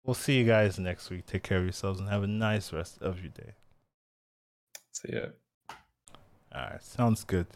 we'll see you guys next week. Take care of yourselves and have a nice rest of your day. See ya. Right, sounds good.